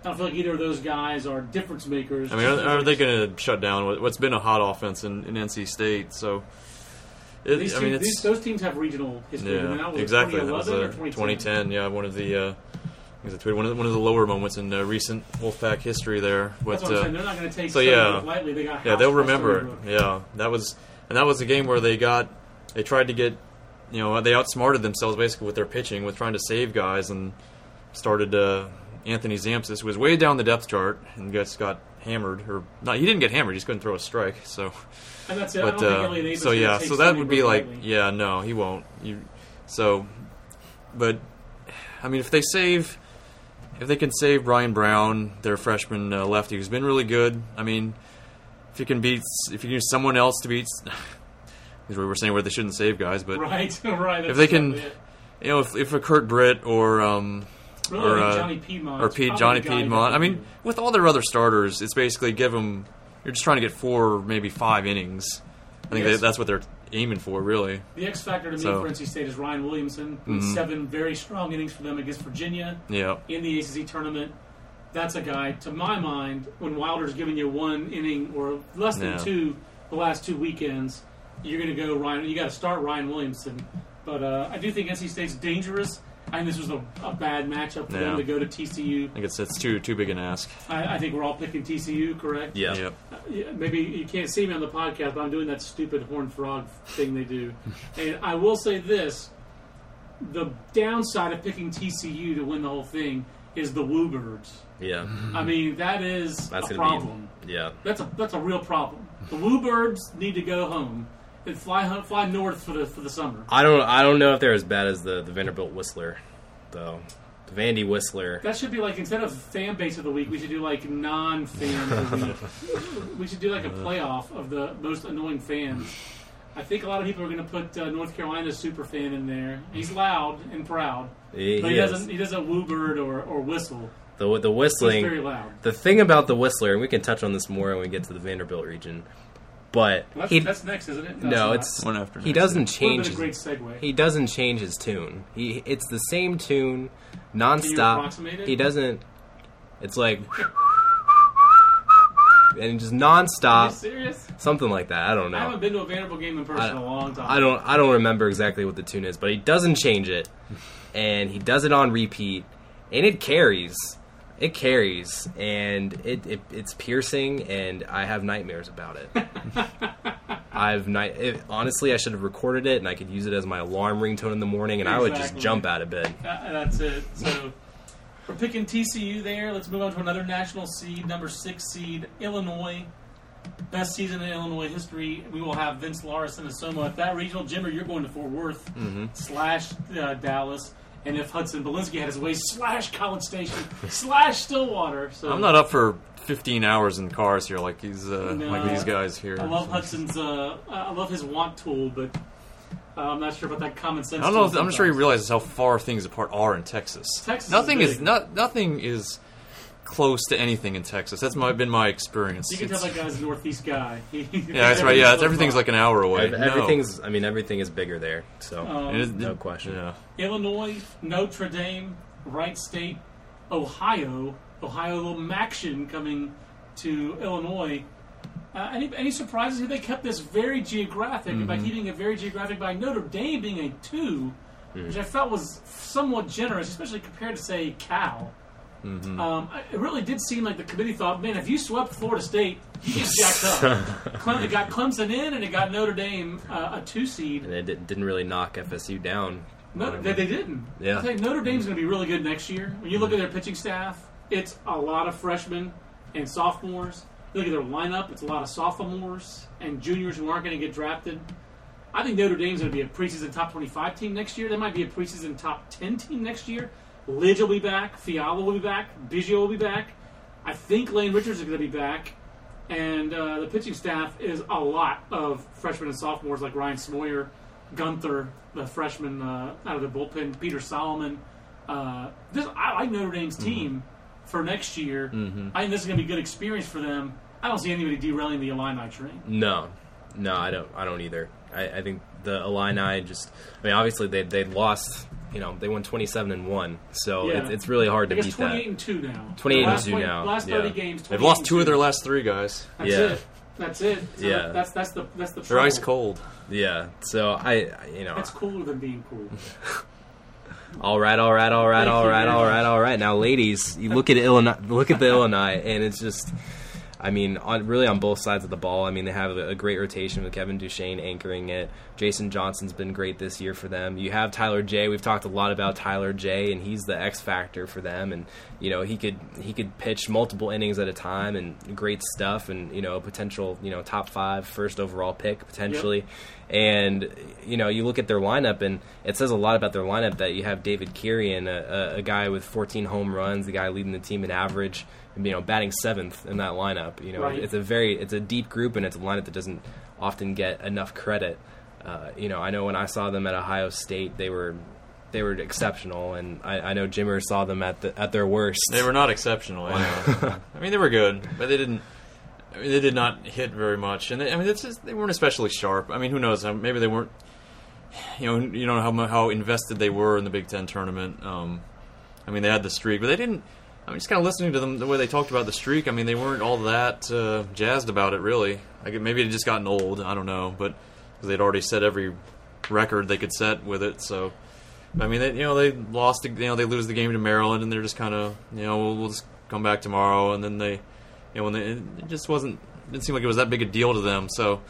I don't feel like either of those guys are difference makers. I mean, are, are they going to shut down what- what's been a hot offense in, in NC State? So. It, These I mean, it's these, those teams have regional history. I mean, Yeah, that exactly. That was 2011 or uh, 2010. 2010. Yeah, one of the uh, one of the, one of the lower moments in uh, recent Wolfpack history there. But, That's what I'm uh. They're not going to take so, yeah. Lightly. They got yeah, they'll remember it. Yeah, that was and that was the game where they got they tried to get you know they outsmarted themselves basically with their pitching with trying to save guys and started uh, Anthony Zamsis was way down the depth chart and just got hammered or not he didn't get hammered he just couldn't throw a strike so And that's it. I but uh, so yeah, so that would be like lightly. yeah, no, he won't. You so, but I mean, if they save, if they can save Brian Brown, their freshman uh, lefty, who's been really good. I mean, if you can beat, if you can use someone else to beat, because we were saying where they shouldn't save guys, but Right, right. if they can, you know, if, if a Curt Britt or um, Really, or, uh, Johnny Piedmonte or Pete, Johnny Piedmonte. I mean, with all their other starters, it's basically give them. You're just trying to get four, maybe five innings. I think Yes. that, that's what they're aiming for, really. the X factor to me So- for NC State is Ryan Williamson. with Mhm. Seven very strong innings for them against Virginia Yeah, in the ACC tournament. That's a guy, to my mind, when Wilder's giving you one inning or less than Yeah. two the last two weekends, you're going to go Ryan. You got to start Ryan Williamson. But uh, I do think NC State's dangerous. I think this was a, a bad matchup for them to go to TCU. I think it's it's too too big an ask. I, I think we're all picking TCU, correct? Yeah. Yep. Uh, yeah, maybe you can't see me on the podcast, but I'm doing that stupid horn frog thing they do. and I will say this: the downside of picking TCU to win the whole thing is the Woobirds. Yeah, I mean, that is that's a gonna problem. be yeah. That's a that's a real problem. The Woobirds need to go home and fly home, fly north for the for the summer. I don't I don't know if they're as bad as the the Vanderbilt Whistler, though. The Vandy Whistler. That should be like instead of fan base of the week, we should do like non-fan of the week. We should do like a playoff of the most annoying fans. I think a lot of people are going to put uh, North Carolina's super fan in there. He's loud and proud, He, but he he, doesn't he doesn't woo bird or, or whistle. the the So it's whistling. very loud. The thing about the Whistler, and we can touch on this more when we get to the Vanderbilt region, but That's, he that's next, isn't it? no, it's it's One after he next, doesn't not. Would have change. been a great His, segue. he doesn't change his tune. He it's the same tune, Can you nonstop. it? He doesn't. It's like and just Are you nonstop, serious? something like that. I don't know. I know. haven't been to a Vanderbilt game in person I- in a long time. I don't I don't remember exactly what the tune is, but he doesn't change it, and he does it on repeat, and it carries. It carries, and it, it it's piercing, and I have nightmares about it. I've night. It, honestly, I should have recorded it, and I could use it as my alarm ringtone in the morning, and I would just jump out of bed. That- that's it. So we're picking TCU there. Let's move on to another national seed, number six seed, Illinois. Best season in Illinois history. We will have Vince Lara-Cinisomo at that regional. Jimmer, you're going to Fort Worth slash uh, Dallas. And if Hudson Belinsky had his way, slash College Station, slash Stillwater. So I'm not up for 15 hours in cars here like these uh, No. like these guys here. I love Hudson's. Uh, I love his want tool, but uh, I'm not sure about that common sense. I don't know. If, I'm not sure he realizes how far things apart are in Texas. Texas nothing is, big. not nothing is close to anything in Texas. That's my, been my experience. You can tell It's- that guy's a Northeast guy. Yeah, that's right. Yeah, it's, everything's like an hour away. Ev- No. Everything's. I mean, everything is bigger there. So Um, It is- no question. Yeah. Illinois, Notre Dame, Wright State, Ohio, Ohio little MACtion coming to Illinois. Uh, any, any surprises here? They kept this very geographic Mm-hmm. by keeping it very geographic by Notre Dame being a two, Mm. which I felt was somewhat generous, especially compared to say Cal. Mm-hmm. Um, it really did seem like the committee thought, man, if you swept Florida State, you get jacked up. Cle- it got Clemson in, and it got Notre Dame uh, a two seed. and it di- didn't really knock FSU down. No, they, they didn't. Yeah. I Notre Dame's going to be really good next year. When you look at their pitching staff, it's a lot of freshmen and sophomores. You look at their lineup, it's a lot of sophomores and juniors who aren't going to get drafted. I think Notre Dame's going to be a preseason top 25 team next year. They might be a preseason top 10 team next year. Lidge will be back. Fiala will be back. Biggio will be back. I think Lane Richards is going to be back. And uh, the pitching staff is a lot of freshmen and sophomores like Ryan Smoyer, Gunther, the freshman uh, out of the bullpen, Peter Solomon. Uh, this, I like Notre Dame's team for next year. I think this is going to be a good experience for them. I don't see anybody derailing the Illini train. No, no, I don't. I don't either. I, I think the Illini just. I mean, obviously they they lost. You know, they won twenty seven and one, so Yeah. it's, it's really hard to guess beat 28 that. and 2 now. 28 and 2 twenty- now, Last 30 yeah. games. They've lost and two of their last three guys. That's Yeah. it. That's it. So Yeah. That's that's the that's the. They're ice cold. Yeah, so I, I- you know, That's cooler than being cool. all right, all right, all right, Thank all you right, very all much. right, all right. Now, ladies, you look at Illinois, look at the Illinois, and it's just. I mean, on, really on both sides of the ball. I mean, they have a, great rotation with Kevin Duchene anchoring it. Jason Johnson's been great this year for them. You have Tyler Jay We've talked a lot about Tyler Jay and he's the X factor for them. And you know, he could he could pitch multiple innings at a time and great stuff. And you know, a potential you know top five first overall pick potentially. And you know, you look at their lineup, and it says a lot about their lineup that you have David Kerian, a, a, guy with 14 home runs, the guy leading the team in average, you know, batting seventh in that lineup. You know, Right. it's a very it's a deep group, and it's a lineup that doesn't often get enough credit. Uh, you know, I know when I saw them at Ohio State, they were they were exceptional, and I, I know Jimmer saw them at the at their worst. They were not exceptional. yeah. I mean, they were good, but they didn't. I mean, they did not hit very much, and they, I mean, it's just, they weren't especially sharp. I mean, who knows? Um, Maybe they weren't. You know, you know how how invested they were in the Big Ten tournament. Um, I mean, they had the streak, but they didn't. I mean, just kind of listening to them the way they talked about the streak. I mean, they weren't all that uh, jazzed about it, really. Like maybe it just gotten old. I don't know, but they'd already set every record they could set with it. So, I mean, they, you know, they lost. the- You know, they lose the game to Maryland, and they're just kind of, you know, we'll, we'll just come back tomorrow. And then they, you know, when they, it just wasn't. It didn't seem like it was that big a deal to them. So,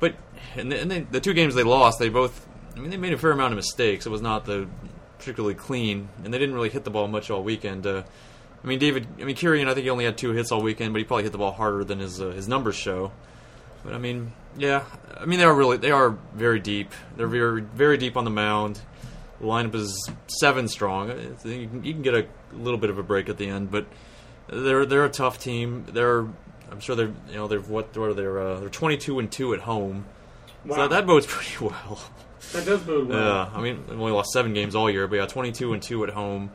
but and, and they, the two games they lost, they both. I mean, they made a fair amount of mistakes. It was not the particularly clean, and they didn't really hit the ball much all weekend. Uh, I mean, David. I mean, Kerian. I think he only had two hits all weekend, but he probably hit the ball harder than his uh, his numbers show. But I mean, yeah. I mean, they are really they are very deep. They're very very deep on the mound. The lineup is seven strong. You can, you can get a little bit of a break at the end, but they're they're a tough team. They're I'm sure they're you know they're what what are they uh, they're 22 and two at home. Wow. So that bodes pretty well. that does bode well. Yeah, I mean, they've only lost seven games all year, but yeah, 22 and two at home.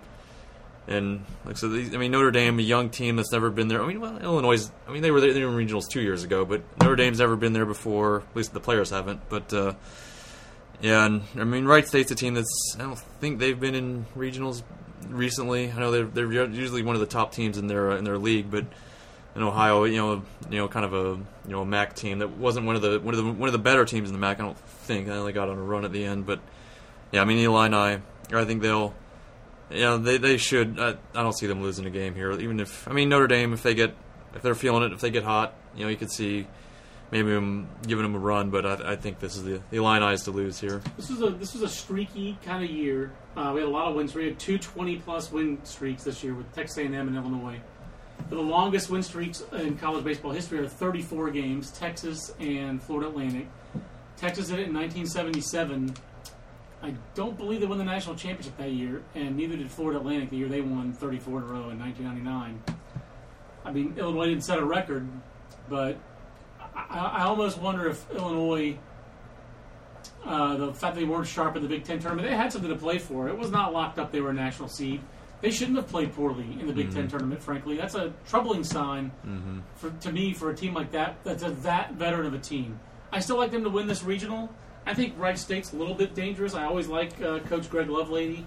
And like so, these, I mean, Notre Dame, a young team that's never been there. I mean, well, Illinois. I mean, they were there, they were in regionals two years ago, but Notre Dame's never been there before. At least the players haven't. But uh, yeah, and I mean, Wright State's a team that's. I don't think they've been in regionals recently. I know they're they're usually one of the top teams in their uh, in their league, but in Ohio, you know, you know, kind of a you know a MAC team that wasn't one of the one of the one of the better teams in the MAC. I don't think they only got on a run at the end, but yeah, I mean, Illini, I think they'll, you know, they they should. I, I don't see them losing a game here, even if I mean Notre Dame, if they get if they're feeling it, if they get hot, you know, you could see maybe them giving them a run, but I, I think this is the the Illini's to lose here. This was a this was a streaky kind of year. Uh, we had a lot of wins. We had two 20 plus win streaks this year with Texas A&M and Illinois. The longest win streaks in college baseball history are 34 games. Texas and Florida Atlantic. Texas did it in 1977. I don't believe they won the national championship that year, and neither did Florida Atlantic the year they won 34 in a row in 1999. I mean, Illinois didn't set a record, but I, I almost wonder if Illinois uh, the fact that they weren't sharp in the Big Ten tournament, they had something to play for. It was not locked up; they were a national seed. they shouldn't have played poorly in the Big Ten tournament. Frankly, that's a troubling sign for to me for a team like that. That's a that veteran of a team. I still like them to win this regional. I think Wright State's a little bit dangerous. I always like uh, Coach Greg Lovelady.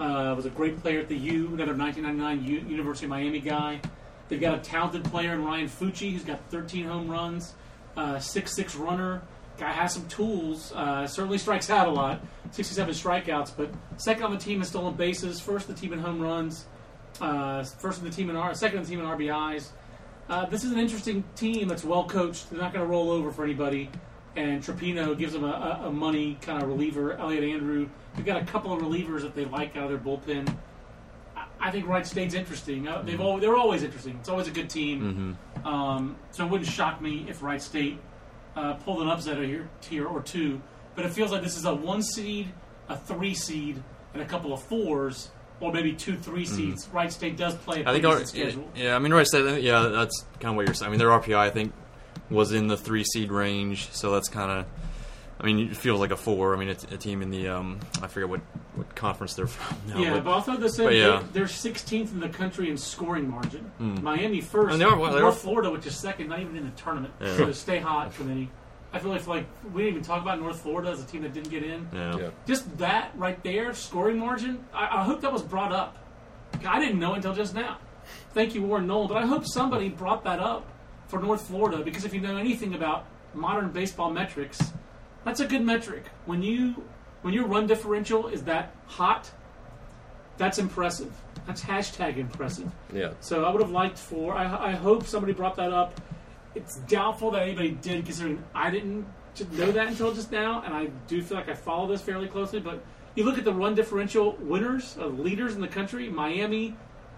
Uh, was a great player at the U, another 1999 U, University of Miami guy. They've got a talented player in Ryan Fucci, who's got 13 home runs, uh, six six runner. Guy has some tools. Uh, certainly strikes out a lot, 67 strikeouts. But second on the team in stolen bases, first the team in home runs, uh, first in the team in R, second in the team in RBIs. Uh, this is an interesting team that's well coached. They're not going to roll over for anybody. And Trapino gives them a, a, a money kind of reliever. Elliot Andrew. They've got a couple of relievers that they like out of their bullpen. I, I think Wright State's interesting. Uh, they've always, they're always interesting. It's always a good team. Um, so it wouldn't shock me if Wright State uh, pulled an upset here, here or two. But it feels like this is a one seed, a three seed, and a couple of fours, or maybe two three seeds. Wright State does play a I think our, schedule. yeah, I mean, right State. yeah, that's kind of what you're saying. I mean, their RPI I think was in the three seed range, so that's kind of. I mean, it feels like a four. I mean, it's a team in the um, I forget what, what conference they're from now. Yeah, but, but also the same. but yeah. They're 16th in the country in scoring margin. Miami first. And they are- well, North are- Florida, which is second, not even in the tournament. Yeah. So stay hot committee. I feel like, like we didn't even talk about North Florida as a team that didn't get in. yeah. Yeah. Just that right there, scoring margin. I, I hope that was brought up. I didn't know until just now. Thank you, Warren Nolan. But I hope somebody brought that up for North Florida because if you know anything about modern baseball metrics, that's a good metric. When you when your run differential is that hot, that's impressive. That's hashtag impressive. Yeah. So I would have liked for. I, I hope somebody brought that up. It's doubtful that anybody did, considering I didn't know that until just now, and I do feel like I follow this fairly closely. But you look at the run differential winners, uh, leaders in the country: Miami,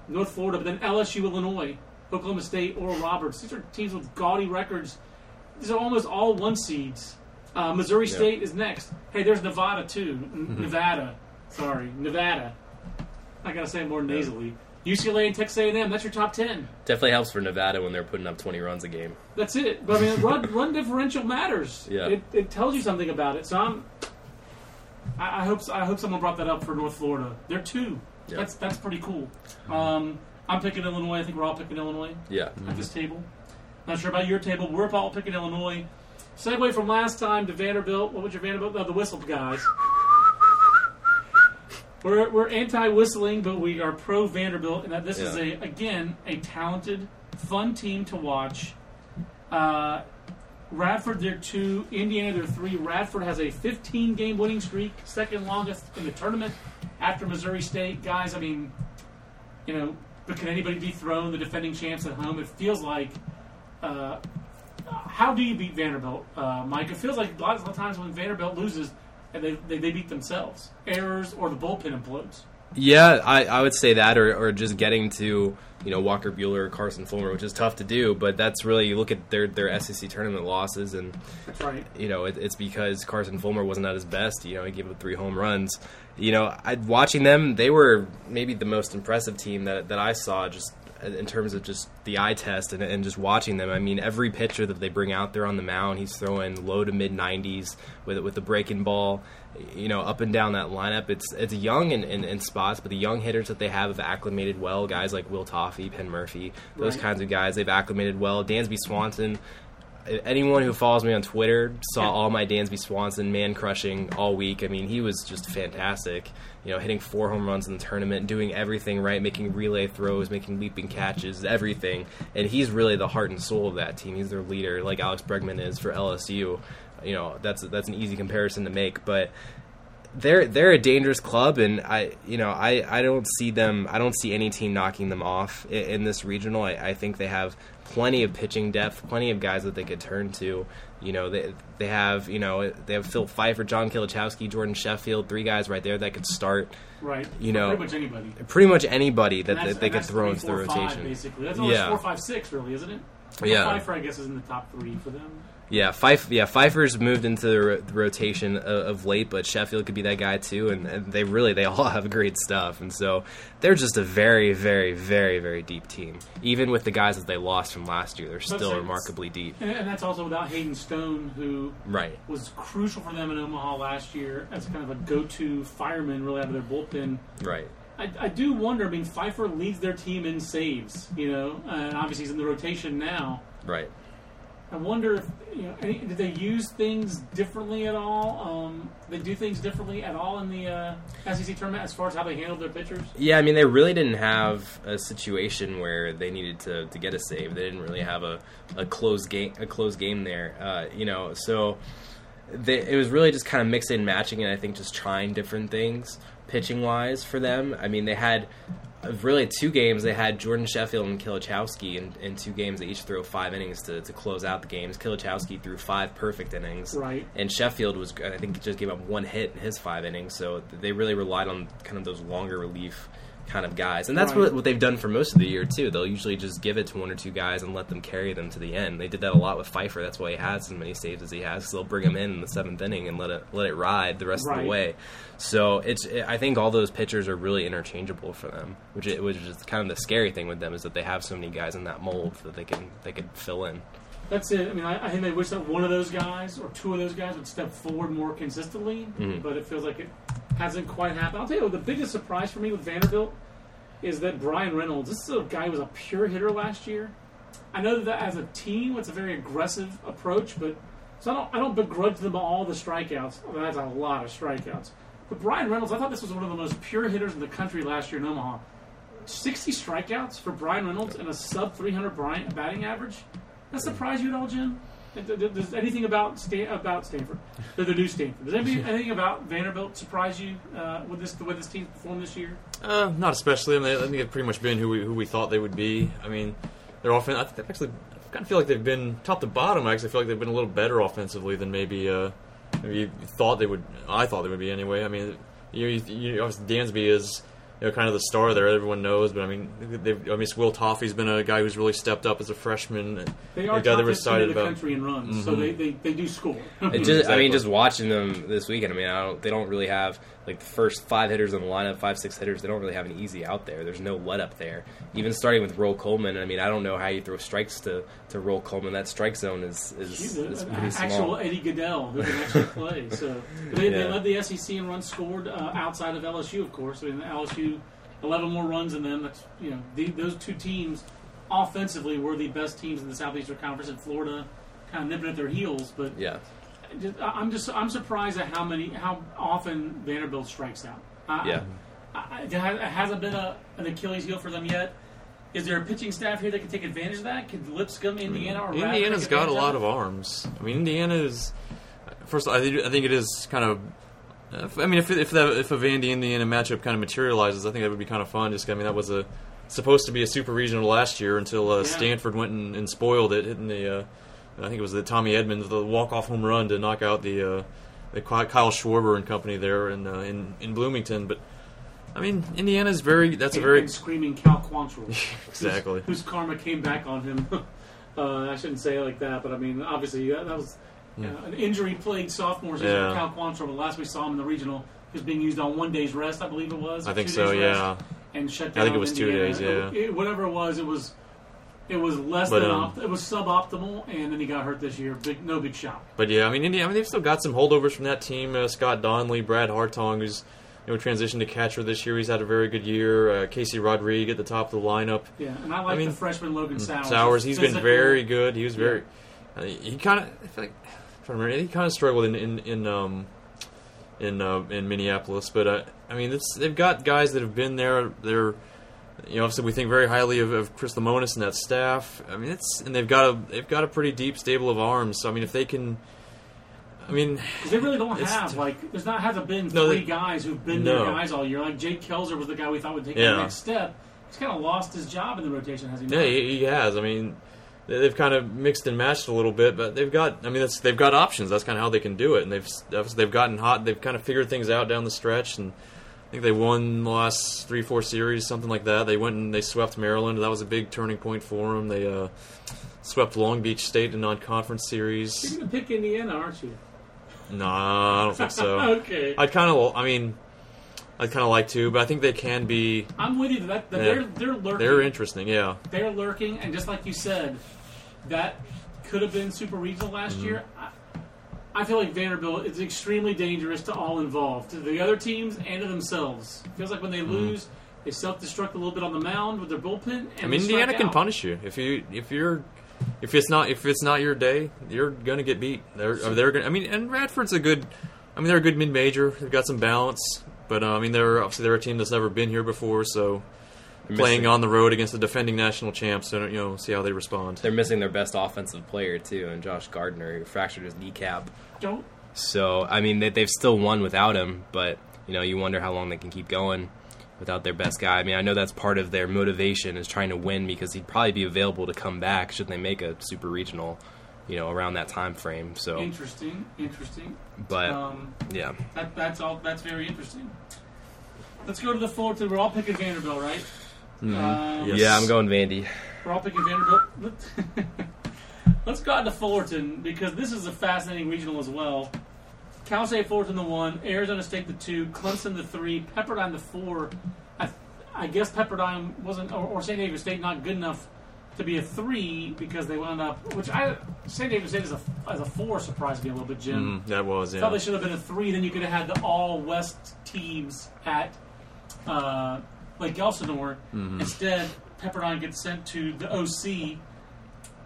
North Florida, but then LSU, Illinois, Oklahoma State, Oral Roberts. These are teams with gaudy records. These are almost all one seeds. Uh, Missouri Yeah. State is next. Hey, there's Nevada too. N- Nevada, sorry, Nevada. I gotta say it more nasally. UCLA and Texas A&M. That's your top ten. Definitely helps for Nevada when they're putting up 20 runs a game. That's it. But I mean, run, run differential matters. Yeah. It, it tells you something about it. So I'm. I, I hope I hope someone brought that up for North Florida. They're two. Yeah. That's that's pretty cool. Um, I'm picking Illinois. I think we're all picking Illinois Yeah. at this table. Not sure about your table. We're all picking Illinois. Segue from last time to Vanderbilt. What was your Vanderbilt? No, the whistle guys. We're, we're anti-whistling, but we are pro Vanderbilt, and that this is a again a talented, fun team to watch. Uh, Radford, they're two. Indiana, they're three. Radford has a 15 game winning streak, second longest in the tournament after Missouri State. Guys, I mean, you know, but can anybody dethrone the defending champs at home? It feels like. Uh, how do you beat Vanderbilt, uh, Mike? It feels like a lot of times when Vanderbilt loses, and they, they, they beat themselves. Errors or the bullpen implodes. Yeah, I, I would say that, or, or just getting to you know Walker Buehler or Carson Fulmer, which is tough to do. But that's really you look at their their SEC tournament losses, and That's right. you know it, it's because Carson Fulmer wasn't at his best. You know he gave up three home runs. You know, I, watching them, they were maybe the most impressive team that that I saw. Just in terms of just the eye test and, and just watching them. I mean, every pitcher that they bring out there on the mound, he's throwing low to mid 90s with with the breaking ball. You know, up and down that lineup, it's it's young in, in, in spots, but the young hitters that they have have acclimated well. Guys like Will Toffey, Penn Murfee, those Right. kinds of guys, they've acclimated well. Dansby Swanson, anyone who follows me on Twitter saw all my Dansby Swanson man crushing all week. I mean, he was just fantastic. You know, hitting four home runs in the tournament, doing everything right, making relay throws, making leaping catches, everything. And he's really the heart and soul of that team. He's their leader, like Alex Bregman is for LSU. You know, that's that's an easy comparison to make, but they're they're a dangerous club, and I you know I, I don't see them I don't see any team knocking them off in, in this regional. I, I think they have plenty of pitching depth, plenty of guys that they could turn to. You know they they have you know they have Phil Pfeiffer, John Kilichowski, Jordan Sheffield, three guys right there that could start Right. You know, pretty much anybody. pretty much anybody that, that they could throw into the rotation. basically, that's almost Yeah. four, five, six, really, isn't it? Yeah. Pfeiffer, I guess, is in the top three for them. Yeah, Fife, yeah, Pfeiffer's moved into the, ro- the rotation of, of late, but Sheffield could be that guy too, and, and they really they all have great stuff, and so they're just a very, very, very, very deep team. Even with the guys that they lost from last year, they're still remarkably deep. And, and that's also without Hayden Stone, who Right. was crucial for them in Omaha last year as kind of a go-to fireman, really out of their bullpen. Right. I, I do wonder. I mean, Pfeiffer leads their team in saves, you know, and obviously he's in the rotation now. Right. I wonder if you know, any, did they use things differently at all? Um, they do things differently at all in the uh, SEC tournament as far as how they handled their pitchers. Yeah, I mean, they really didn't have a situation where they needed to, to get a save. They didn't really have a, a close game a close game there. Uh, you know, so they, it was really just kind of mixing and matching, and I think just trying different things pitching wise for them. I mean, they had really two games. They had Jordan Sheffield and Kilichowski in, in two games. They each throw five innings to, to close out the games. Kilichowski threw five perfect innings, Right. and Sheffield was I think just gave up one hit in his five innings. So they really relied on kind of those longer relief kind of guys, and that's Right. what, what they've done for most of the year too. They'll usually just give it to one or two guys and let them carry them to the end. They did that a lot with Pfeiffer. That's why he has as many saves as he has. 'cause they'll bring him in in the seventh inning and let it let it ride the rest of the way. So it's I think all those pitchers are really interchangeable for them, which is, which is kind of the scary thing with them is that they have so many guys in that mold that they can they could fill in. That's it. I mean, I, I think they wish that one of those guys or two of those guys would step forward more consistently, Mhm. but it feels like it hasn't quite happened. I'll tell you, the biggest surprise for me with Vanderbilt is that Bryan Reynolds. This is a guy who was a pure hitter last year. I know that as a team, it's a very aggressive approach, but so I don't I don't begrudge them all the strikeouts. I mean, that's a lot of strikeouts. But Bryan Reynolds, I thought this was one of the most pure hitters in the country last year in Omaha. 60 strikeouts for Bryan Reynolds and a sub 300 Bryant batting average. That surprise you at all, Jim? Does anything about Stan- about Stanford, or the new Stanford? Does anything, anything about Vanderbilt surprise you uh, with this the way this team performed this year? Uh, not especially. I mean, I think they've pretty much been who we who we thought they would be. I mean, their offense. I think actually, I kind of feel like they've been top to bottom. I actually feel like they've been a little better offensively than maybe uh, maybe you thought they would. I thought they would be anyway. I mean, you, you, you obviously Dansby is you know kind of the star there. Everyone knows, but I mean, they've, I mean, Will Toffey's been a guy who's really stepped up as a freshman. They are a guy top they were excited the about. country in runs, so Mhm. they, they, they do score. It just, I mean, just watching them this weekend. I mean, I don't, they don't really have like the first five hitters in the lineup, five six hitters. They don't really have an easy out there. There's no let up there. Even starting with Ro Coleman. I mean, I don't know how you throw strikes to to Ro Coleman. That strike zone is is, is an pretty actual small. Eddie Goodell who can actually play. So they, they led the SEC in runs scored uh, outside of LSU, of course. I mean, LSU, eleven more runs than them. That's you know the, those two teams offensively were the best teams in the Southeastern Conference. And Florida kind of nipping at their heels, but Yeah, just- I'm just I'm surprised at how many how often Vanderbilt strikes out. I, yeah. I, I, it hasn't been a, an Achilles heel for them yet. Is there a pitching staff here that can take advantage of that? Could Lipscomb, Indiana, or Indiana's got a lot of arms. I mean, Indiana is. First, I think, I think it is kind of. uh, I mean, if if that, if a Vandy Indiana matchup kind of materializes, I think that would be kind of fun. Just I mean, that was a supposed to be a super regional last year until uh, Yeah. Stanford went and, and spoiled it, hitting the. Uh, I think it was the Tommy Edmonds, the walk off home run to knock out the uh, the Kyle Schwarber and company there in uh, in in Bloomington. But I mean, Indiana's very. That's a very screaming Cal Quantrill, exactly. whose, whose karma came back on him. uh, I shouldn't say it like that, but I mean, obviously that, that was you know, an injury-plagued sophomore season Yeah. for Cal Quantrill. But last we saw him in the regional, he was being used on one day's rest, I believe it was. I think so. days rest, Yeah. and shut I think it was two days, yeah. It- whatever it was, it was. It was less But, than um, opt- it was suboptimal, and then he got hurt this year. Big, no big shot. But yeah, I mean, Indiana. I mean, they've still got some holdovers from that team. Uh, Scott Donnelly, Brad Hartong, who's you know transitioned to catcher this year. He's had a very good year. Uh, Casey Rodriguez at the top of the lineup. Yeah, and I like mean, the freshman Logan Sowers. Sowers, he's been very good. He was very. Uh, he kind of. I feel like I'm trying to remember. He kind of struggled in in in um in uh, in Minneapolis, but uh, I mean, they've got guys that have been there. They're you know, obviously we think very highly of, of Chris Lemonis and that staff. I mean, it's and they've got a they've got a pretty deep stable of arms. So I mean, if they can, I mean, they really don't have like there's not hasn't been No, three they- guys who've been No. their guys all year. Like Jake Kelzer was the guy we thought would take Yeah. the next step. He's kind of lost his job in the rotation, has he? Yeah, he, he has. I mean, they- they've kind of mixed and matched a little bit, but they've got. I mean, that's, they've got options. That's kind of how they can do it, and they've they've gotten hot. They've kind of figured things out down the stretch, and I think they won the last three, four series, something like that. They went and they swept Maryland. That was a big turning point for them. They uh, swept Long Beach State in non-conference series. You're gonna pick Indiana, aren't you? Nah, I don't think so. okay, I'd kind of. I mean, I'd kind of like to, but I think they can be. I'm with you. That, that Yeah. they're they're lurking. They're interesting. Yeah. They're lurking, and just like you said, that could have been super regional last Mm-hmm. year. I, I feel like Vanderbilt is extremely dangerous to all involved, to the other teams and to themselves. It feels like when they Mm-hmm. lose, They self-destruct a little bit on the mound with their bullpen. And I mean, Indiana can out. punish you if you if you're if it's not if it's not your day, you're gonna get beat. They're they're gonna. I mean, and Radford's a good. I mean, they're a good mid major. They've got some balance, but uh, I mean, they're obviously they're a team that's never been here before, so playing missing- on the road against the defending national champs, so you know, see how they respond. They're missing their best offensive player too, and Josh Gardner who fractured his kneecap. Don't So I mean, they, they've still won without him, but you know, you wonder how long they can keep going without their best guy. I mean, I know that's part of their motivation is trying to win because he'd probably be available to come back should they make a super regional, you know, around that time frame. So, interesting, interesting. but Um, yeah, that, that's all. That's very interesting. Let's go to the Fullerton. We're all picking Vanderbilt, right? Um, Yes. yeah, I'm going Vandy. We're all picking Vanderbilt. Let- Let's go out to Fullerton because this is a fascinating regional as well. Cal State Fullerton the one, Arizona State the two, Clemson the three, Pepperdine the four. I, I guess Pepperdine wasn't, or, or St. David State not good enough to be a three because they wound up. Which I St. David State as a as a four surprised me a little bit, Jim. Mm, that was Thought they yeah. should have been a three. Then you could have had the all West teams at uh, Lake Elsinore. Mm-hmm. Instead, Pepperdine gets sent to the OC.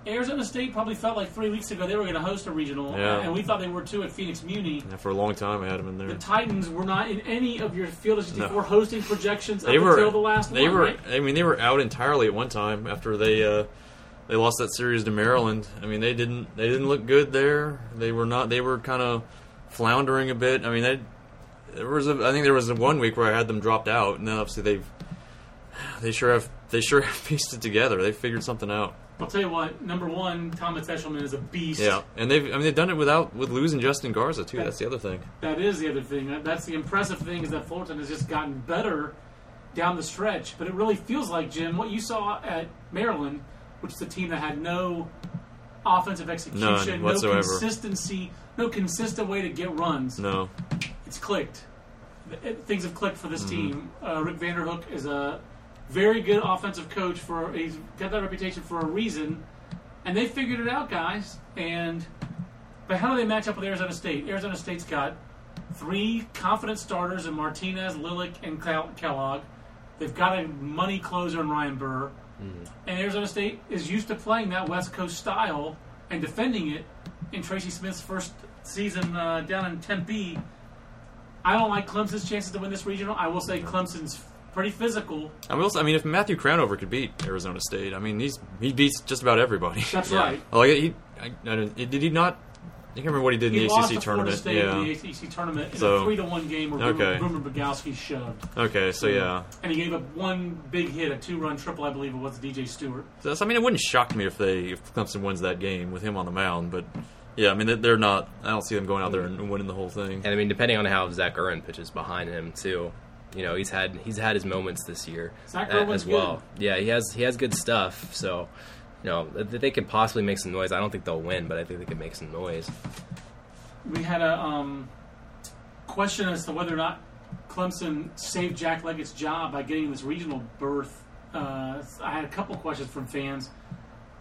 Arizona State probably felt like three weeks ago they were going to host a regional, Yeah. and we thought they were too at Phoenix Muni. Yeah, for a long time, I had them in there. The. Titans were not in any of your Field of 64 No. hosting projections They up were until the last they one. were. right? I mean, they were out entirely at one time after they uh, they lost that series to Maryland. I mean, they didn't they didn't look good there. They were not. They were kind of floundering a bit. I mean, they there was a, I think there was a one week where I had them dropped out, and then obviously they've they sure have they sure have pieced it together. They figured something out. I'll tell you what. Number one, Thomas Eshelman is a beast. Yeah, and they've I mean they've done it without with losing Justin Garza too. That's the other thing. That is the other thing. That's the impressive thing is that Fulton has just gotten better down the stretch. But it really feels like Jim, what you saw at Maryland, which is a team that had no offensive execution, no consistency, no consistent way to get runs. No, It's clicked. It- things have clicked for this Mm-hmm. team. Uh, Rick Vanderhook is a very good offensive coach. For he's got that reputation for a reason, and they figured it out, guys. And but how do they match up with Arizona State? Arizona State's got three confident starters in Martinez, Lilek, and Kellogg. They've got a money closer in Ryan Burr. And Arizona State is used to playing that West Coast style and defending it. In Tracy Smith's first season uh, down in Tempe, I don't like Clemson's chances to win this regional. I will say Clemson's pretty physical. I mean, also, I mean, if Matthew Crownover could beat Arizona State, I mean, he's he beats just about everybody. That's Yeah. right. Oh, like he, I, I did he not? I can't remember what he did in He the lost ACC to Florida tournament. State Yeah. in the ACC tournament in a three to one game where Okay. Boomer, Boomer Biegalski shoved, Okay, so yeah, and he gave up one big hit, a two run triple, I believe it was DJ Stewart. so that's, I mean, it wouldn't shock me if they if Clemson wins that game with him on the mound, but yeah, I mean, they- they're not. I don't see them going out there mm-hmm. and winning the whole thing. And I mean, depending on how Zach Urban pitches behind him too, you know, he's had he's had his moments this year Zach as well. Yeah, he has he has good stuff. So, you know, they could possibly make some noise. I don't think they'll win, but I think they could make some noise. We had a um, question as to whether or not Clemson saved Jack Leggett's job by getting this regional berth. Uh, I had a couple questions from fans.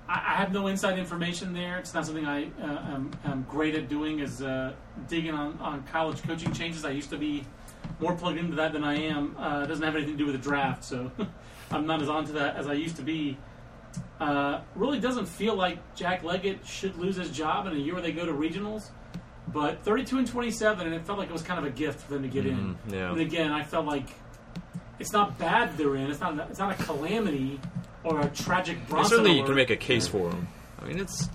I, I have no inside information there. It's not something I uh, am, am great at doing. Is uh, digging on, on college coaching changes. I used to be more plugged into that than I am. Uh, it doesn't have anything to do with the draft, so I'm not as onto that as I used to be. Uh, really doesn't feel like Jack Leggett should lose his job in a year where they go to regionals. But 32 and 27, and it felt like it was kind of a gift for them to get in. Mhm, yeah. And again, I felt like it's not bad they're in. It's not. It's not a calamity or a tragic Bronson. certainly, you can make a case for them. I mean, it's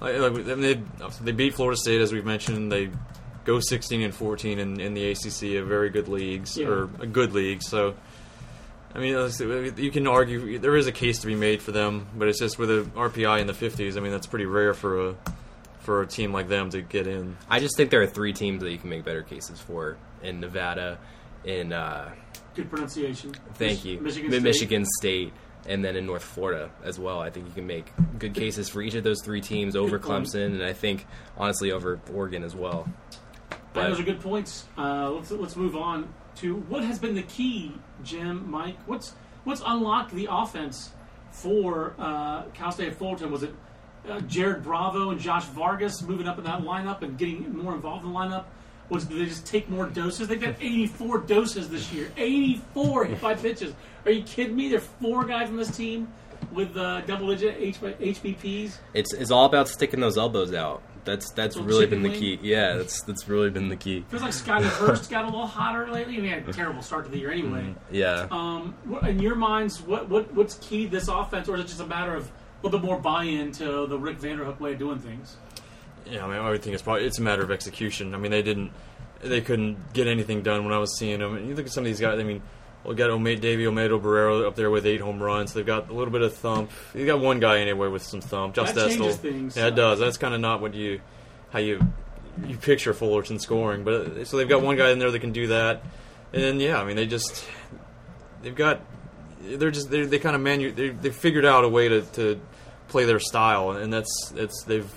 like, like, they they beat Florida State as we've mentioned. They go 16 and 14 in, in the ACC, a very good leagues Yeah. or a good league. So, I mean, you can argue there is a case to be made for them, but it's just with a RPI in the 50s. I mean, that's pretty rare for a for a team like them to get in. I just think there are three teams that you can make better cases for in Nevada, in uh, good pronunciation. thank Mich- you, Michigan. State. Michigan State, and then in North Florida as well. I think you can make good cases for each of those three teams over Clemson, and I think honestly over Oregon as well. Uh, those are good points. Uh, let's let's move on to what has been the key, Jim, Mike. What's what's unlocked the offense for uh, Cal State Fullerton? Was it uh, Jared Bravo and Josh Vargas moving up in that lineup and getting more involved in the lineup? Was did they just take more doses? They've got 84 doses this year. 84 hit by pitches. Are you kidding me? There are four guys on this team with uh, double-digit H- HBPs. It's it's all about sticking those elbows out. That's that's Little really been the wing? key. Yeah, that's that's really been the key. Feels like Scotty Hurst got a little hotter lately. I mean, had a terrible start to the year anyway. Yeah. Um, in your minds, what, what what's key to this offense, or is it just a matter of a little bit more buy-in to the Rick Vanderhook way of doing things? Yeah, I mean, I would think it's probably it's a matter of execution. I mean, they didn't, they couldn't get anything done when I was seeing them. And you look at some of these guys. I mean, we got Ome, Davey Olmedo-Barrera up there with eight home runs. They've got a little bit of thump. You got one guy anyway with some thump. Just That Estel. things. Yeah, it does. That's kind of not what you, how you, you picture Fullerton scoring. But uh, so they've got one guy in there that can do that. And then yeah, I mean, they just, they've got, they're just they they kind of manu they they figured out a way to to play their style, and that's it's they've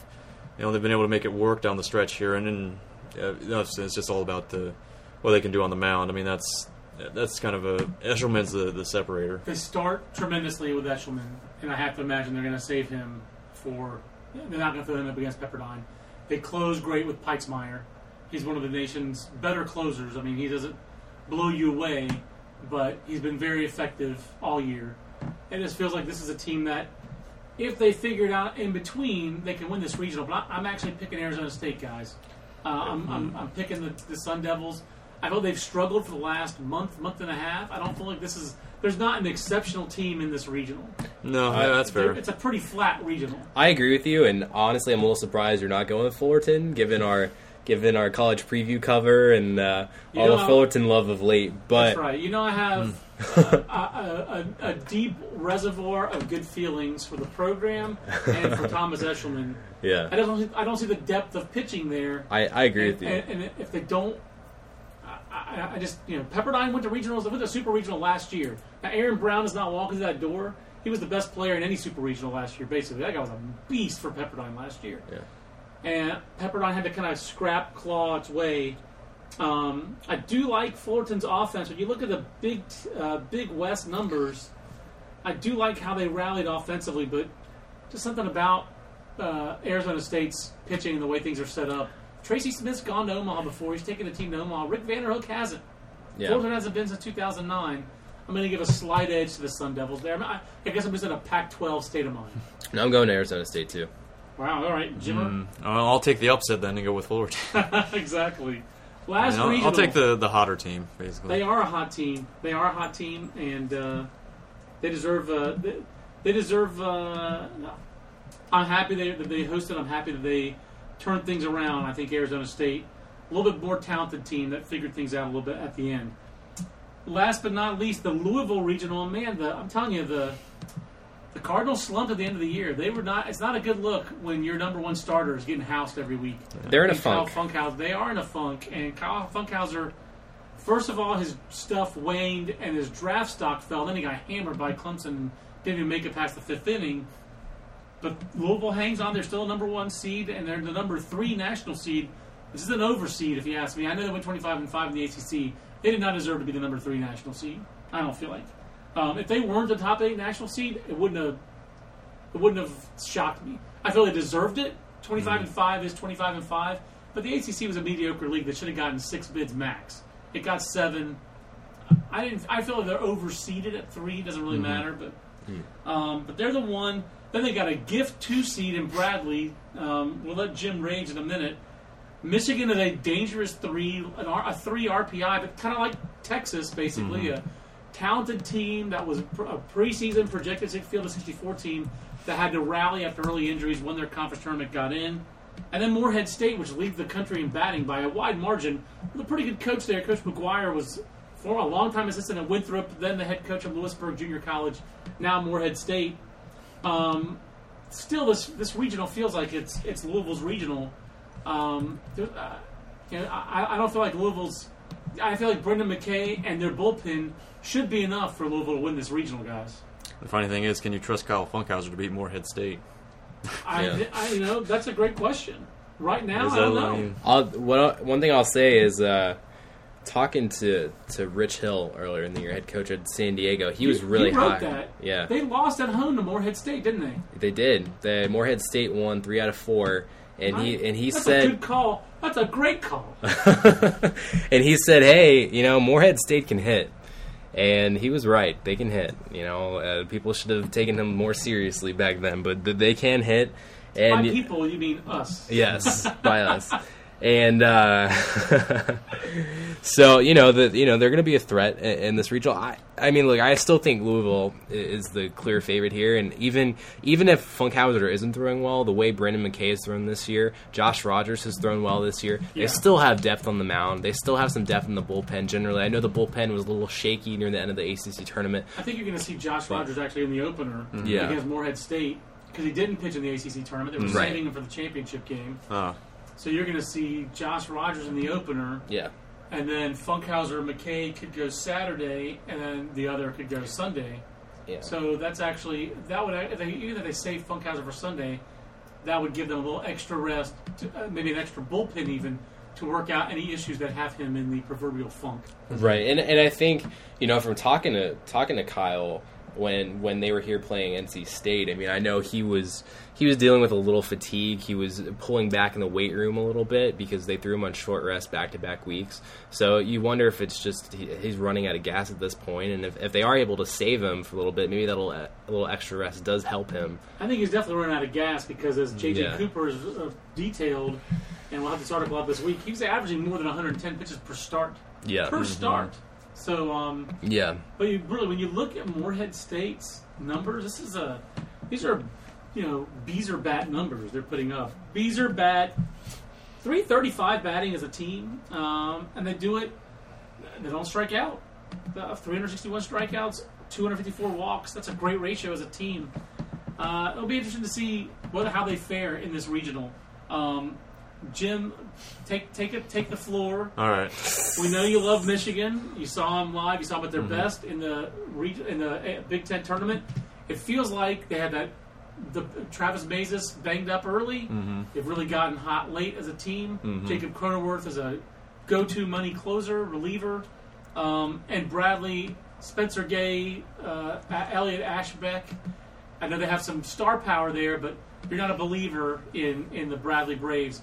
you know they've been able to make it work down the stretch here, and then uh, it's just all about the what they can do on the mound. I mean that's that's kind of a Eshelman's the the separator. They start tremendously with Eshelman, and I have to imagine they're going to save him for. They're not going to throw him up against Pepperdine. They close great with Peitzmeyer. He's one of the nation's better closers. I mean, he doesn't blow you away, but he's been very effective all year. It just feels like this is a team that, if they figure it out in between, they can win this regional. But I- I'm actually picking Arizona State, guys. Uh, I'm, I'm, I'm picking the, the Sun Devils. I feel they've struggled for the last month, month and a half. I don't feel like this is. There's not an exceptional team in this regional. No, Uh, that's fair. It's a pretty flat regional. I agree with you, and honestly, I'm a little surprised you're not going with Fullerton, given our given our college preview cover and uh, all know, the Fullerton love of late. But That's right. You know, I have uh, a, a, a, a deep reservoir of good feelings for the program and for Thomas Eshelman. Yeah, I yeah, don't. I don't see the depth of pitching there. I, I agree and, with you. And, and if they don't, I, I, just you know Pepperdine went to regionals, went to super regional last year. Now Aaron Brown is not walking through that door. He was the best player in any super regional last year. Basically, that guy was a beast for Pepperdine last year. Yeah. And Pepperdine had to kind of scrap claw its way. Um, I do like Fullerton's offense. When you look at the big uh, Big West numbers, I do like how they rallied offensively, but just something about uh, Arizona State's pitching and the way things are set up. Tracy Smith's gone to Omaha before. He's taken the team to Omaha. Rick Vanderhook hasn't. yeah, Fullerton hasn't been since 2009. I'm going to give a slight edge to the Sun Devils there. I, mean, I, I guess I'm just in a Pac-12 state of mind. no, I'm going to Arizona State too. Wow. All right, Jimmer. Mm, I'll I'll take the upset then and go with Fullerton. exactly. I Last mean, I'll, regional. I'll take the the hotter team basically. They are a hot team. They are a hot team, and uh, they deserve. Uh, they, they deserve. Uh, I'm happy they, that they hosted. I'm happy that they turned things around. I think Arizona State, a little bit more talented team that figured things out a little bit at the end. Last but not least, the Louisville regional. Man, the, I'm telling you, the the Cardinals slumped at the end of the year. They were not. It's not a good look when your number one starter is getting housed every week. They're in a And Kyle funk. Funkhouser, they are in a funk, and Kyle Funkhouser, first of all, his stuff waned and his draft stock fell. Then he got hammered by Clemson, and didn't even make it past the fifth inning. But Louisville hangs on; they're still a number one seed, and they're the number three national seed. This is an overseed, if you ask me. I know they went twenty-five and five in the ACC. They did not deserve to be the number three national seed. I don't feel like. Um, if they weren't the top eight national seed, it wouldn't have it wouldn't have shocked me. I feel they deserved it. 25 and 5 is 25 and 5. But the ACC was a mediocre league that should have gotten six bids max. It got seven. I didn't. I feel like they're overseeded at three. Doesn't really matter, but um, but they're the one. Then they got a gift two seed in Bradley. Um, we'll let Jim rage in a minute. Michigan is a dangerous three, an R, a three RPI, but kind of like Texas, basically a talented team that was a preseason projected six field of 64 team that had to rally after early injuries, won their conference tournament, got in, and then Morehead State, which leads the country in batting by a wide margin, with a pretty good coach there. Coach McGuire was for a longtime assistant at Winthrop, then the head coach of Louisburg Junior College, now Morehead State. Um, still, this this regional feels like it's it's Louisville's regional. Um, there- uh, you know, I, I don't feel like Louisville's. I feel like Brendan McKay and their bullpen should be enough for Louisville to win this regional, guys. the funny thing is, can you trust Kyle Funkhouser to beat Morehead State? I, Yeah. I you know that's a great question. Right now, I don't know. I'll, what, one thing I'll say is uh, talking to, to Rich Hill earlier in the year, head coach at San Diego. He was really you high. that. Yeah, They lost at home to Morehead State, didn't they? They did. The Morehead State won three out of four, and he and he That's a said good call. That's a great call. and he said, "Hey, you know, Morehead State can hit." And he was right. They can hit. You know, uh, people should have taken him more seriously back then, but th- they can hit. And By people, you mean us. Yes, by us. And uh, so you know that you know they're going to be a threat in, in this regional. I, I mean, look, I still think Louisville is the clear favorite here, and even even if Funkhouser isn't throwing well, the way Brendan McKay has thrown this year, Josh Rogers has thrown well this year. Yeah. They still have depth on the mound. They still have some depth in the bullpen. Generally, I know the bullpen was a little shaky near the end of the ACC tournament. I think you're going to see Josh Rogers actually in the opener Yeah. against Morehead State because he didn't pitch in the ACC tournament. They were Right. saving him for the championship game. Uh, So you're going to see Josh Rogers in the opener, Yeah, and then Funkhouser McKay could go Saturday, and then the other could go Sunday. yeah. So that's actually that would if they, even if they save Funkhouser for Sunday, that would give them a little extra rest, to, uh, maybe an extra bullpen even to work out any issues that have him in the proverbial funk. Right, and and I think you know from talking to talking to Kyle when when they were here playing NC State. I mean, I know he was he was dealing with a little fatigue. He was pulling back in the weight room a little bit because they threw him on short rest back to back weeks. So you wonder if it's just he, he's running out of gas at this point, and if, if they are able to save him for a little bit, maybe that'll a little extra rest does help him. I think he's definitely running out of gas because as JJ Yeah. Cooper is uh, detailed, and we'll have this article out this week, he was averaging more than 110 pitches per start. Yeah, Per start. So, um, yeah, but you really, when you look at Morehead State's numbers, this is a, these are, you know, Beezer bat numbers they're putting up. Beezer bat, 335 batting as a team, um, and they do it, they don't strike out. Uh, 361 strikeouts, 254 walks. That's a great ratio as a team. Uh, it'll be interesting to see what how they fare in this regional. Um, Jim, take take it take the floor. all right. We know you love Michigan. You saw them live. You saw them at their Mm-hmm. best in the in the uh, Big Ten tournament. It feels like they had that the Travis Maezes banged up early. Mm-hmm. They've really gotten hot late as a team. Jacob Cronenworth is a go-to money closer reliever, um, and Bradley, Spencer Gaa, uh, Elliot Ashbeck. I know they have some star power there, but you're not a believer in in the Bradley Braves.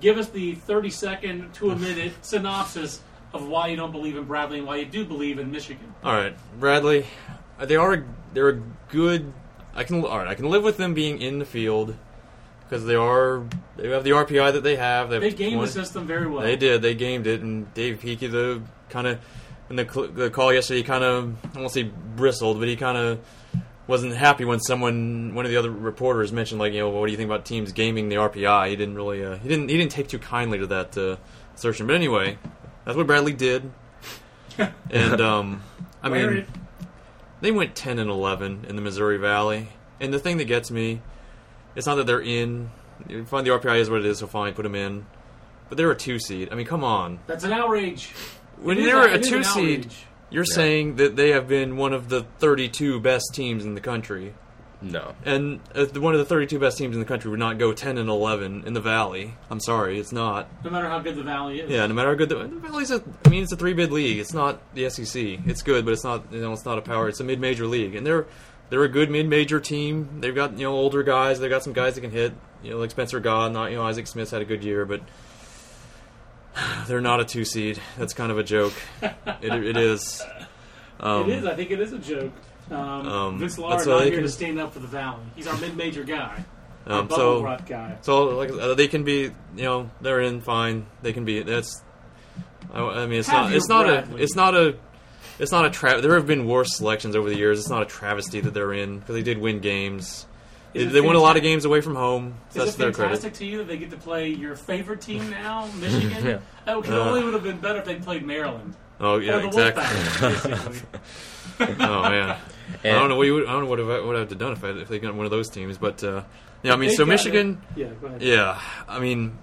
Give us the 30 second to a minute synopsis of why you don't believe in Bradley and why you do believe in Michigan. All right, Bradley. They are they're a good. I can all right. I can live with them being in the field because they are they have the RPI that they have. They have gamed one- the system very well. They did. They gamed it, and Dave Heeke, the kind of in the, the call yesterday, he kind of I won't say bristled, but he kind of wasn't happy when someone, one of the other reporters, mentioned like, you know, what do you think about teams gaming the RPI? He didn't really, uh, he didn't, he didn't take too kindly to that uh, assertion. But anyway, that's what Bradley did, and um, I mean, they went 10 and 11 in the Missouri Valley. And the thing that gets me, it's not that they're in. You find the RPI is what it is, so fine, put them in. But they're a two seed. I mean, come on. That's an outrage. When they're a an two seed, outrage. you're saying that they have been one of the 32 best teams in the country. no. And uh, one of the 32 best teams in the country would not go 10 and 11 in the Valley. I'm sorry, it's not. No matter how good the Valley is. Yeah, no matter how good the, the Valley's a, I mean, it's a three bid league. It's not the SEC. It's good, but it's not, you know, it's not a power. It's a mid major league, and they're they're a good mid major team. They've got you know older guys. They've got some guys that can hit. You know, like Spencer Gaa. Not you know Isaac Smith's had a good year, but they're not a two seed. That's kind of a joke. it, it is. Um, it is. I think it is a joke. Um, Um, Vince not here can- to stand up for the Valley. He's our mid-major guy, Um, so guy. so like uh, they can be. You know, they're in fine. They can be. That's. I, I mean, it's Have not. It's not a. It's not a. It's not a tra- There have been worse selections over the years. It's not a travesty that they're in because they did win games. They, Is it they won a lot of games away from home. So Is that's it their fantastic credit. to you that they get to play your favorite team now, Michigan? Yeah. Oh, it Uh, only would have been better if they played Maryland. Oh yeah, or the exactly. Wolfpack, oh man, I don't know what you would, I don't know what I would have done if I, if they got one of those teams. But uh, yeah, I mean, They so Michigan. it. Yeah, go ahead. Yeah, I mean,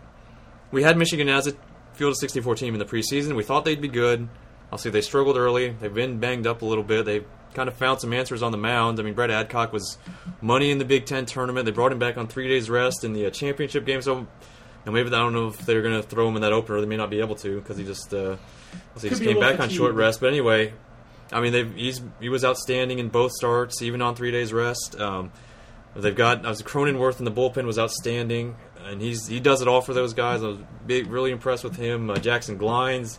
we had Michigan as a field of 64 team in the preseason. We thought they'd be good. I'll say they struggled early. They've been banged up a little bit. They kind of found some answers on the mound. I mean, Brett Adcock was money in the Big Ten tournament. They brought him back on three days rest in the uh, championship game. So, and maybe I don't know if they're going to throw him in that opener. They may not be able to because he just uh, Could just came back on short rest. But anyway, I mean, they've, he's he was outstanding in both starts, even on three days rest. Um, they've got I was Cronenworth in the bullpen was outstanding. and he's he does it all for those guys. I was big, really impressed with him. Uh, Jackson Glines,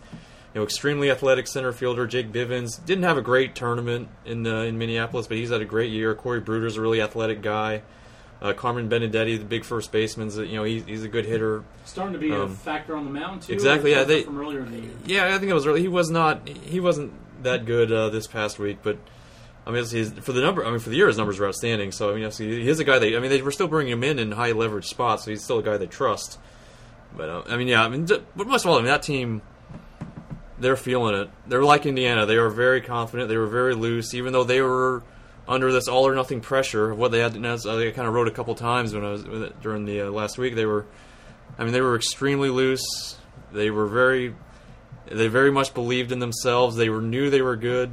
know, extremely athletic center fielder. Jake Bivens didn't have a great tournament in uh, in Minneapolis, but he's had a great year. Corey Bruder's a really athletic guy. Uh, Carmen Benedetti, the big first baseman, you know, he's, he's a good hitter. Starting to be a Um, factor on the mound too. exactly, yeah, they- from earlier in the year. Yeah, I think it was really. He was not. He wasn't that good uh, this past week, but I mean, for the number. I mean, for the year, his numbers were outstanding. So I mean, he's a guy they. I mean, they were still bringing him in in high leverage spots, so he's still a guy they trust. But uh, I mean, yeah, I mean, but most of all, I mean, that team. They're feeling it. They're like Indiana. They are very confident. They were very loose, even though they were under this all or nothing pressure of what they had. To, I kind of wrote a couple times when I was during the uh, last week. They were, I mean, they were extremely loose. They were very they very much believed in themselves. They were knew they were good,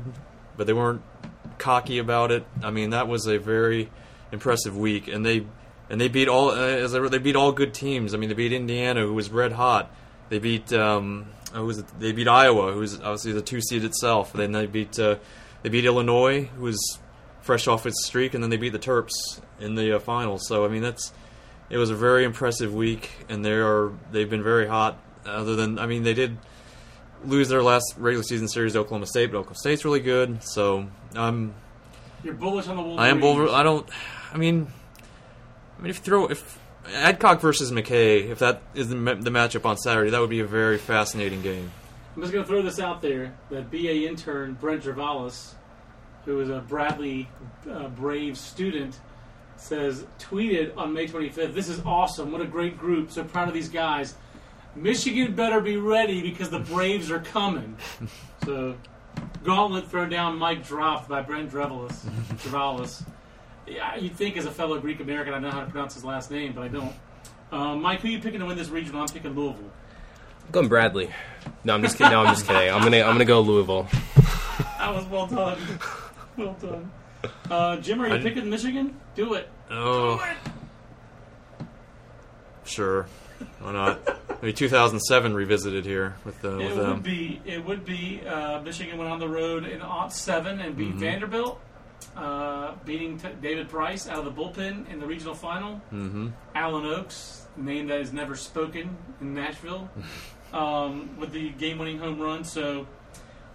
but they weren't cocky about it. I mean, that was a very impressive week, and they and they beat all uh, as I, wrote, they beat all good teams. I mean, they beat Indiana, who was red hot. They beat um, who was it? they beat Iowa, who was obviously the two seed itself. Then they beat uh, they beat Illinois, who was fresh off its streak, and then they beat the Terps in the uh, finals. So I mean, that's it was a very impressive week, and they are they've been very hot. Other than I mean, they did lose their last regular season series to Oklahoma State, but Oklahoma State's really good. So I'm You're bullish on the Wolverines. I am bullish. I don't. I mean, I mean, if you throw if Adcock versus McKay, if that is the, the matchup on Saturday, that would be a very fascinating game. I'm just going to throw this out there. That BA intern Brent Travalis, who is a Bradley uh, Braves student, says tweeted on May 25th, "This is awesome! What a great group! So proud of these guys. Michigan better be ready because the Braves are coming." so, gauntlet thrown down, mic dropped by Brent Travalis. Travalis. Yeah, you'd think as a fellow Greek American, I know how to pronounce his last name, but I don't. Um, Mike, who are you picking to win this regional? I'm picking Louisville. I'm going Bradley. No, I'm just kidding. No, I'm just kidding. I'm gonna I'm gonna go Louisville. That was well done. well done. Uh, Jim, are you I- picking Michigan? Do it. Oh, Do it. sure, why not? Maybe 2007 revisited here with uh, It with would them. be. It would be. Uh, Michigan went on the road in aught seven and Mm-hmm. beat Vanderbilt, uh, beating t- David Price out of the bullpen in the regional final. hmm Alan Oaks, name that is never spoken in Nashville, um, with the game-winning home run. So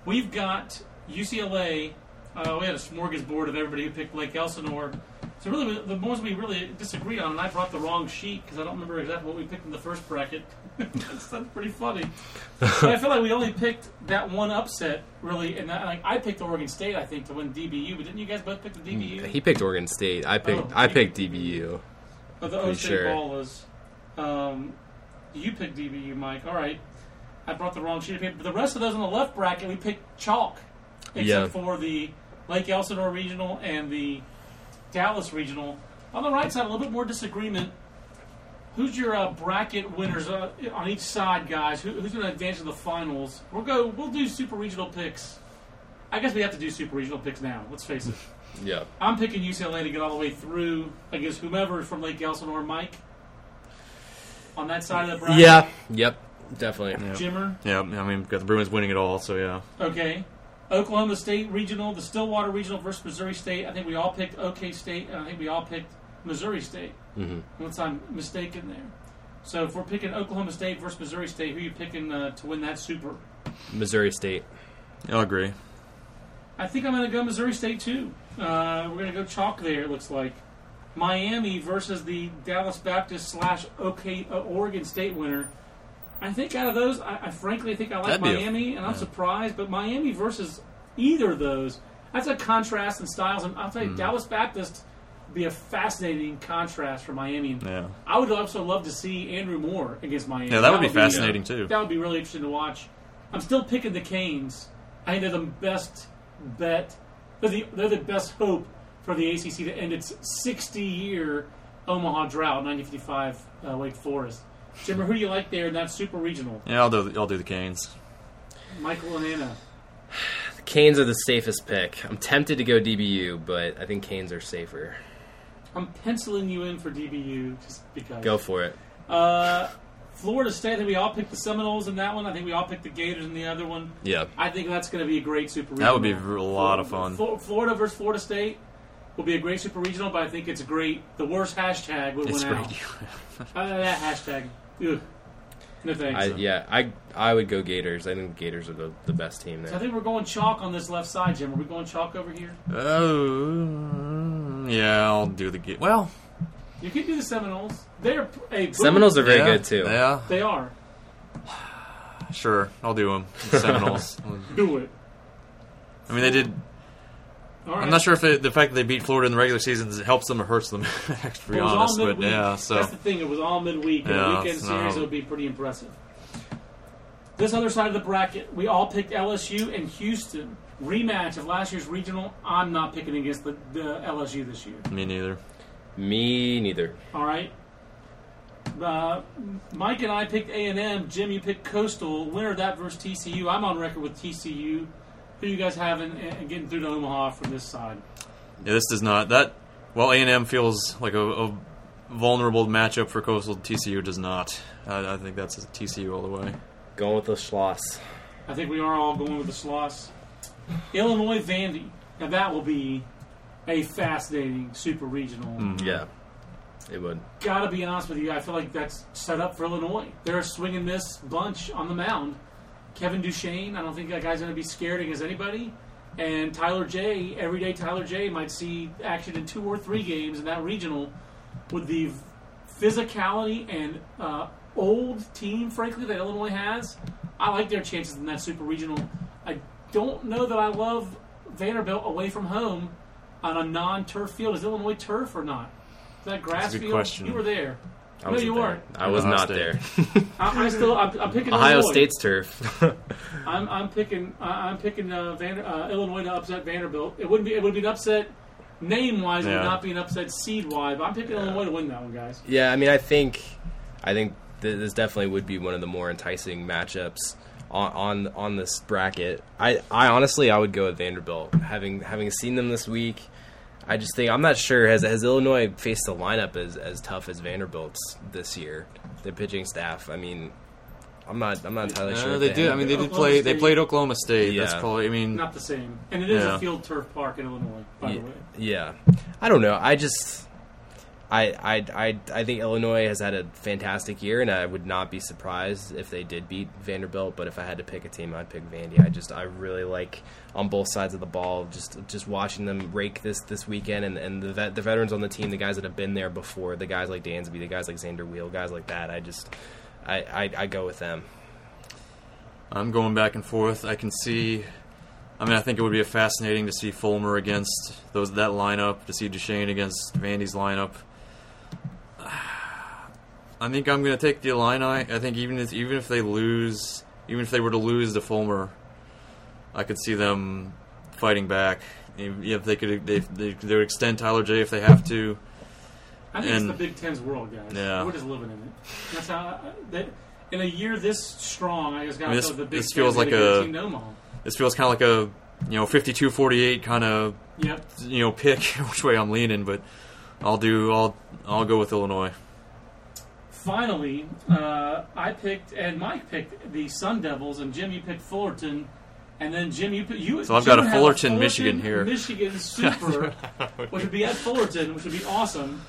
we've got UCLA. Uh, we had a smorgasbord of everybody who picked Lake Elsinore. So really, the ones we really disagree on, and I brought the wrong sheet because I don't remember exactly what we picked in the first bracket. that's, that's pretty funny. but I feel like we only picked that one upset, really, and that, like I picked Oregon State, I think, to win DBU. But didn't you guys both pick the DBU? He picked Oregon State. I picked Oh, I picked DBU. But the O State sure. ball was. Um, you picked DBU, Mike. All right. I brought the wrong sheet of paper. But the rest of those on the left bracket, we picked chalk. Except Yeah. for the Lake Elsinore Regional and the Dallas Regional. On the right side, a little bit more disagreement. Who's your uh, bracket winners uh, on each side, guys? Who, who's going to advance to the finals? We'll go. We'll do super regional picks. I guess we have to do super regional picks now. Let's face it. Yeah. I'm picking UCLA to get all the way through against whomever is from Lake Elsinore, Mike. On that side of the bracket. Yeah. Yep. Definitely. Yeah. Jimmer. Yeah, I mean, got the Bruins winning it all, so yeah. Okay. Oklahoma State Regional, the Stillwater Regional versus Missouri State. I think we all picked OK State, and I think we all picked Missouri State. hmm Unless I'm mistaken there. So if we're picking Oklahoma State versus Missouri State, who are you picking uh, to win that super? Missouri State. I'll agree. I think I'm going to go Missouri State too. Uh, we're going to go chalk there. It looks like Miami versus the Dallas Baptist slash OK uh, Oregon State winner. I think out of those, I, I frankly think I like That'd be a- Miami, and I'm yeah. surprised. But Miami versus either of those, that's a contrast in styles. And I'll tell you, Dallas Baptist would be a fascinating contrast for Miami. And Yeah. I would also love to see Andrew Moore against Miami. Yeah, that would be uh, fascinating, too. That would be really interesting to watch. I'm still picking the Canes. I think they're the best bet. They're the, they're the best hope for the ACC to end its 60 year Omaha drought, 1955 uh, Wake Forest. Jimmer, who do you like there in that super regional? Yeah, I'll do I'll do the Canes. Michael Lananna. The Canes are the safest pick. I'm tempted to go DBU, but I think Canes are safer. I'm penciling you in for DBU just because. Go for it. Uh, Florida State, I think we all picked the Seminoles in that one. I think we all picked the Gators in the other one. Yeah. I think that's going to be a great super regional. That would be a lot of fun. Florida versus Florida State. will be a great super regional, but I think it's a great. The worst hashtag would It's win great. out. Uh, that hashtag. Ugh. No thanks. I, yeah, I I would go Gators. I think Gators are the, the best team there. So I think we're going chalk on this left side, Jim. Are we going chalk over here? Oh, yeah, I'll do the game. Well, You could do the Seminoles. They're a boom. Seminoles are very yeah, good too. Yeah, They are. sure, I'll do them. Seminoles. Do it. I mean, they did. All right. I'm not sure if it, the fact that they beat Florida in the regular season helps them or hurts them. to be It was all honest, but midweek. yeah. So That's the thing. It was all midweek. In a Yeah, weekend series, it would be pretty impressive. This other side of the bracket, we all picked LSU and Houston. Rematch of last year's regional. I'm not picking against the, the LSU this year. me neither. Me neither. All right. Uh, Mike and I picked A and M. Jim, you picked Coastal. Winner of that versus TCU. I'm on record with TCU. Who you guys have in, in getting through to Omaha from this side? Yeah, this does not that. Well, A and M feels like a, a vulnerable matchup for Coastal. TCU does not. I, I think that's a TCU all the way. Going with the Schloss. I think we are all going with the Schloss. Illinois Vandy. Now that will be a fascinating super regional. Mhm. Yeah, it would. Gotta be honest with you, I feel like that's set up for Illinois. They're a swing and miss bunch on the mound. Kevin Duchene, I don't think that guy's going to be scared against anybody. And Tyler Jay, everyday Tyler Jay might see action in two or three games in that regional with the physicality and uh, old team, frankly, that Illinois has. I like their chances in that super regional. I don't know that I love Vanderbilt away from home on a non-turf field. Is Illinois turf or not? Is that grass That's a good field? question. You were there. I No, wasn't you there. weren't. I was Ohio not State. there. I, I still, I'm, I'm picking Ohio Illinois. State's turf. I'm, I'm picking, I- I'm picking uh, Vander, uh, Illinois to upset Vanderbilt. It wouldn't be, it would be an upset name wise. It Yeah. would not be an upset seed wise. But I'm picking Illinois to win that one, guys. yeah, I mean, I think, I think th- this definitely would be one of the more enticing matchups on on, on this bracket. I, I honestly, I would go with Vanderbilt. Having having seen them this week, I just think I'm not sure has has Illinois faced a lineup as as tough as Vanderbilt's this year. The pitching staff. I mean, I'm not I'm not entirely sure. Uh, if they did. I mean, they did Oklahoma play. They played Oklahoma State. That's Yeah. probably. I mean, Not the same. And it is Yeah. a field turf park in Illinois, by the way. Yeah, I don't know. I just, I, I, I, I think Illinois has had a fantastic year, and I would not be surprised if they did beat Vanderbilt. But if I had to pick a team, I'd pick Vandy. I just, I really like on both sides of the ball. Just, just watching them rake this this weekend, and and the vet, the veterans on the team, the guys that have been there before, the guys like Dansby, the guys like Zander Wiel, guys like that. I just, I, I, I go with them. I'm going back and forth. I can see. I mean, I think it would be fascinating to see Fulmer against those that lineup, to see Duchene against Vandy's lineup. I think I'm going to take the Illini. I think even if even if they lose, even if they were to lose to Fulmer, I could see them fighting back. If they could, they, they, they would extend Tyler Jay if they have to. I think And- it's the Big Ten's world, guys. Yeah. We're just living in it. That's how. That, in a year this strong, I just got I mean, this- the Big this Ten feels like a-. This feels kind of like a you know 52-48 kind of Yep. you know pick which way I'm leaning, but I'll do I'll I'll go with Illinois. Finally, uh, I picked and Mike picked the Sun Devils, and Jimmy picked Fullerton, and then Jim you put you. So I've Jim got a would have Fullerton, Michigan here. Michigan Super, which would be at Fullerton, which would be awesome.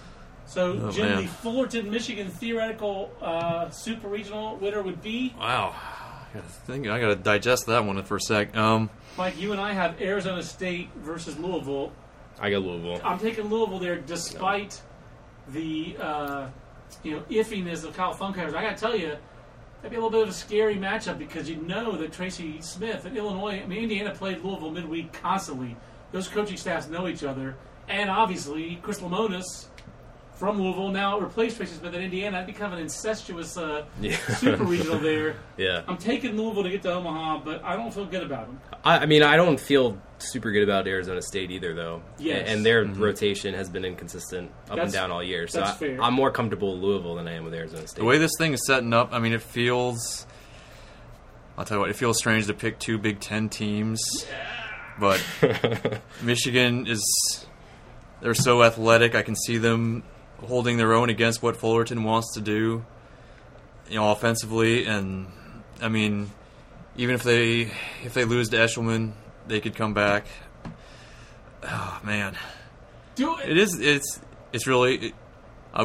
So Oh, Jim, man. the Fullerton, Michigan theoretical uh, Super Regional winner would be Wow, I gotta think I gotta digest that one for a sec. Um, Mike. You and I have Arizona State versus Louisville. I got Louisville. I'm taking Louisville there, despite the uh, you know iffiness of Kyle Funkhouser. I got to tell you, that'd be a little bit of a scary matchup because you know that Tracy Smith and Illinois, I mean Indiana played Louisville midweek constantly. Those coaching staffs know each other, and obviously Chris Lemonis from Louisville now replaced Tracy Smith at Indiana. That'd be kind of an incestuous uh, Yeah. super regional there. Yeah. I'm taking Louisville to get to Omaha, but I don't feel good about them. I, I mean, I don't feel super good about Arizona State either, though. Yes. And their rotation has been inconsistent up That's- and down all year. So that's I, fair. I'm more comfortable with Louisville than I am with Arizona State. the way this thing is setting up, I mean, it feels. I'll tell you what, it feels strange to pick two Big Ten teams, but Michigan is. They're so athletic. I can see them holding their own against what Fullerton wants to do, you know, offensively. And I mean, even if they if they lose to Eshelman, they could come back. Oh man, Do it. It is. It's. It's really. It, I,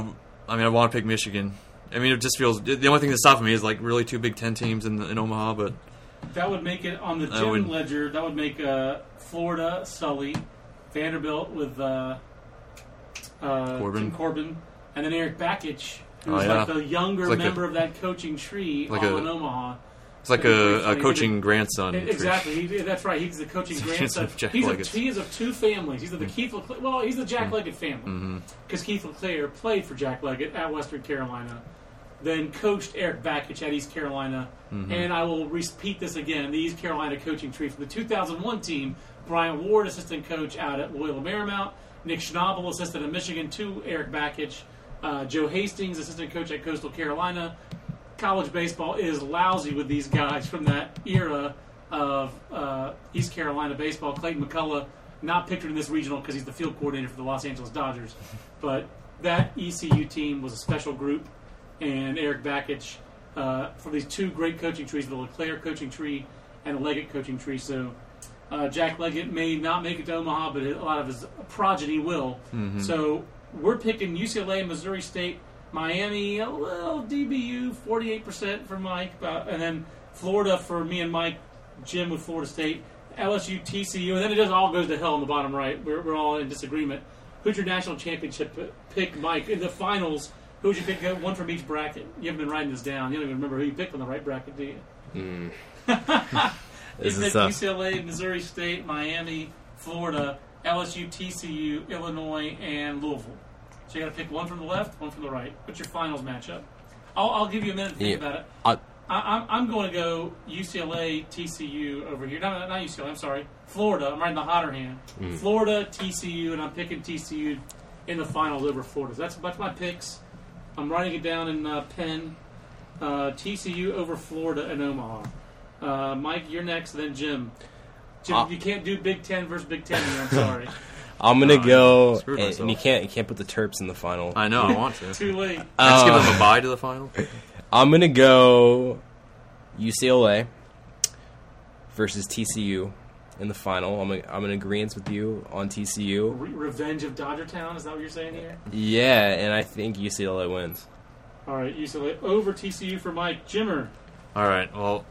I mean, I want to pick Michigan. I mean, it just feels. The only thing that's stopping me is like really two Big Ten teams in, in Omaha, but That would make it on the gym would- ledger. That would make uh, Florida, Sully, Vanderbilt with uh, uh, Corbin. Tim Corbin, and then Eric Bakich, who's Oh, yeah. like the younger like a- member of that coaching tree like all a- in Omaha. it's like a, a coaching grandson. Exactly. He, that's right. He's the coaching grandson. He's Leggett. he is of two families. He's of the Keith LeClaire. Well, he's the Jack Leggett family because Keith LeClaire played for Jack Leggett at Western Carolina, then coached Eric Bakich at East Carolina. Mm-hmm. And I will repeat this again: the East Carolina coaching tree from the 2001 team. Brian Ward, assistant coach out at Loyola Marymount. Nick Schnabel, assistant at Michigan to Eric Bakich. Uh, Joe Hastings, assistant coach at Coastal Carolina. College baseball is lousy with these guys from that era of uh, East Carolina baseball. Clayton McCullough, not pictured in this regional because he's the field coordinator for the Los Angeles Dodgers. But that ECU team was a special group, and Eric Bakich uh, for these two great coaching trees, the LeClaire coaching tree and the Leggett coaching tree. So uh, Jack Leggett may not make it to Omaha, but a lot of his progeny will. So we're picking UCLA, Missouri State, Miami, a little DBU, 48% for Mike, uh, and then Florida for me and Mike, Jim with Florida State, LSU, TCU, and then it just all goes to hell in the bottom right. We're, we're all in disagreement. Who's your national championship pick, Mike? In the finals, who would you pick? One from each bracket. You haven't been writing this down. You don't even remember who you picked on the right bracket, do you? This is tough. UCLA, Missouri State, Miami, Florida, LSU, TCU, Illinois, and Louisville. So you got to pick one from the left, one from the right. What's your finals matchup? I'll, I'll give you a minute to think Yeah. about it. I- I, I'm, going to go UCLA, TCU over here. No, no, not UCLA. I'm sorry, Florida. I'm writing the hotter hand. Mm. Florida, TCU, and I'm picking TCU in the finals over Florida. So that's that's my picks. I'm writing it down in uh, pen. Uh, TCU over Florida and Omaha. Uh, Mike, you're next. Then Jim. Jim, Uh, you can't do Big Ten versus Big Ten. I'm sorry. I'm gonna I go, and, and you can't you can't put the Terps in the final. I know. I want to. Too late. I just give Uh, them a bye to the final. I'm gonna go UCLA versus TCU in the final. I'm I'm in agreement with you on TCU. Re- Revenge of Dodgertown. Is that what you're saying here? Yeah, and I think UCLA wins. All right, UCLA over TCU for Mike. Jimmer, All right. Well,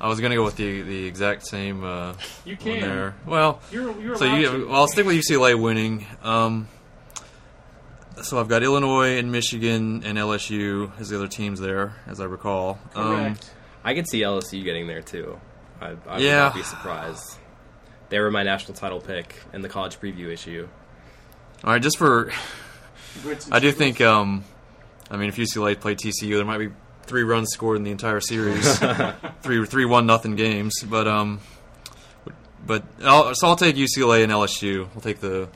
I was gonna go with the the exact same uh, you one can. there. Well, You're you're so you, well, I'll stick with UCLA winning. Um, so I've got Illinois and Michigan and LSU as the other teams there, as I recall. Um, Correct. I could see LSU getting there too. I, I would Yeah. not be surprised. They were my national title pick in the college preview issue. all right, just for I do think. Um, I mean, if UCLA played TCU, there might be three runs scored in the entire series, three three one nothing games. But um, but I'll, so I'll take UCLA and LSU. I'll take the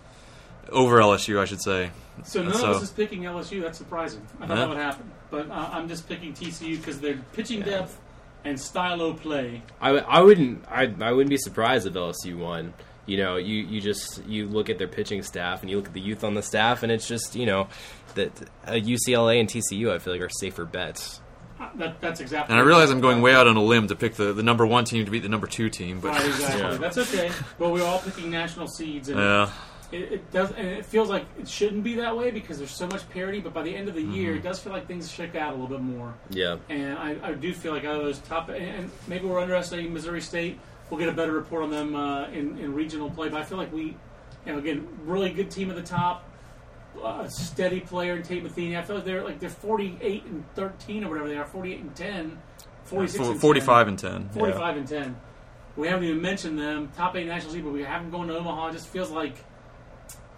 over LSU, I should say. So none so- of us is picking LSU. That's surprising. I thought Yeah. that would happen, but uh, I'm just picking TCU because their pitching depth and style of play. I, w- I wouldn't I, I wouldn't be surprised if LSU won. You know, you, you just you look at their pitching staff and you look at the youth on the staff, and it's just you know that uh, UCLA and TCU I feel like are safer bets. Uh, That, that's exactly. And I realize I'm going way out on a limb to pick the, the number one team to beat the number two team, but Right, exactly. Yeah. That's okay. But we're all picking national seeds, and yeah, it, it does. And it feels like it shouldn't be that way because there's so much parity. But by the end of the Mm-hmm. year, it does feel like things shake out a little bit more. Yeah, And I, I do feel like out of those top, and, and maybe we're underestimating Missouri State. We'll get a better report on them uh, in, in regional play. But I feel like we, you know, again, really good team at the top, uh, steady player in Tate Matheny. I feel like they're like they're 48 and 13 or whatever they are, 48 and 10, 46 and 10. 45 and 10. 45 and 10. We haven't even mentioned them. Top eight national league, but we haven't gone to Omaha. It just feels like,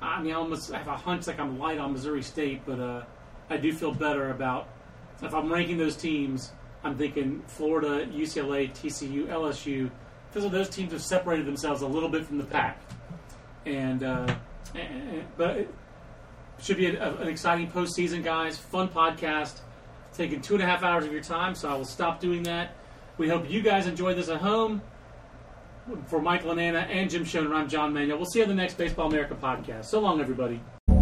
I mean, I almost have a hunch like I'm light on Missouri State, but uh, I do feel better about, if I'm ranking those teams, I'm thinking Florida, UCLA, TCU, LSU. Feels like those teams have separated themselves a little bit from the pack. And, uh, but it should be a, an exciting postseason, guys. Fun podcast. Taking two and a half hours of your time, so I will stop doing that. We hope you guys enjoyed this at home. For Michael Lananna and Jim Shonerd, I'm John Manuel. We'll see you on the next Baseball America podcast. So long, everybody.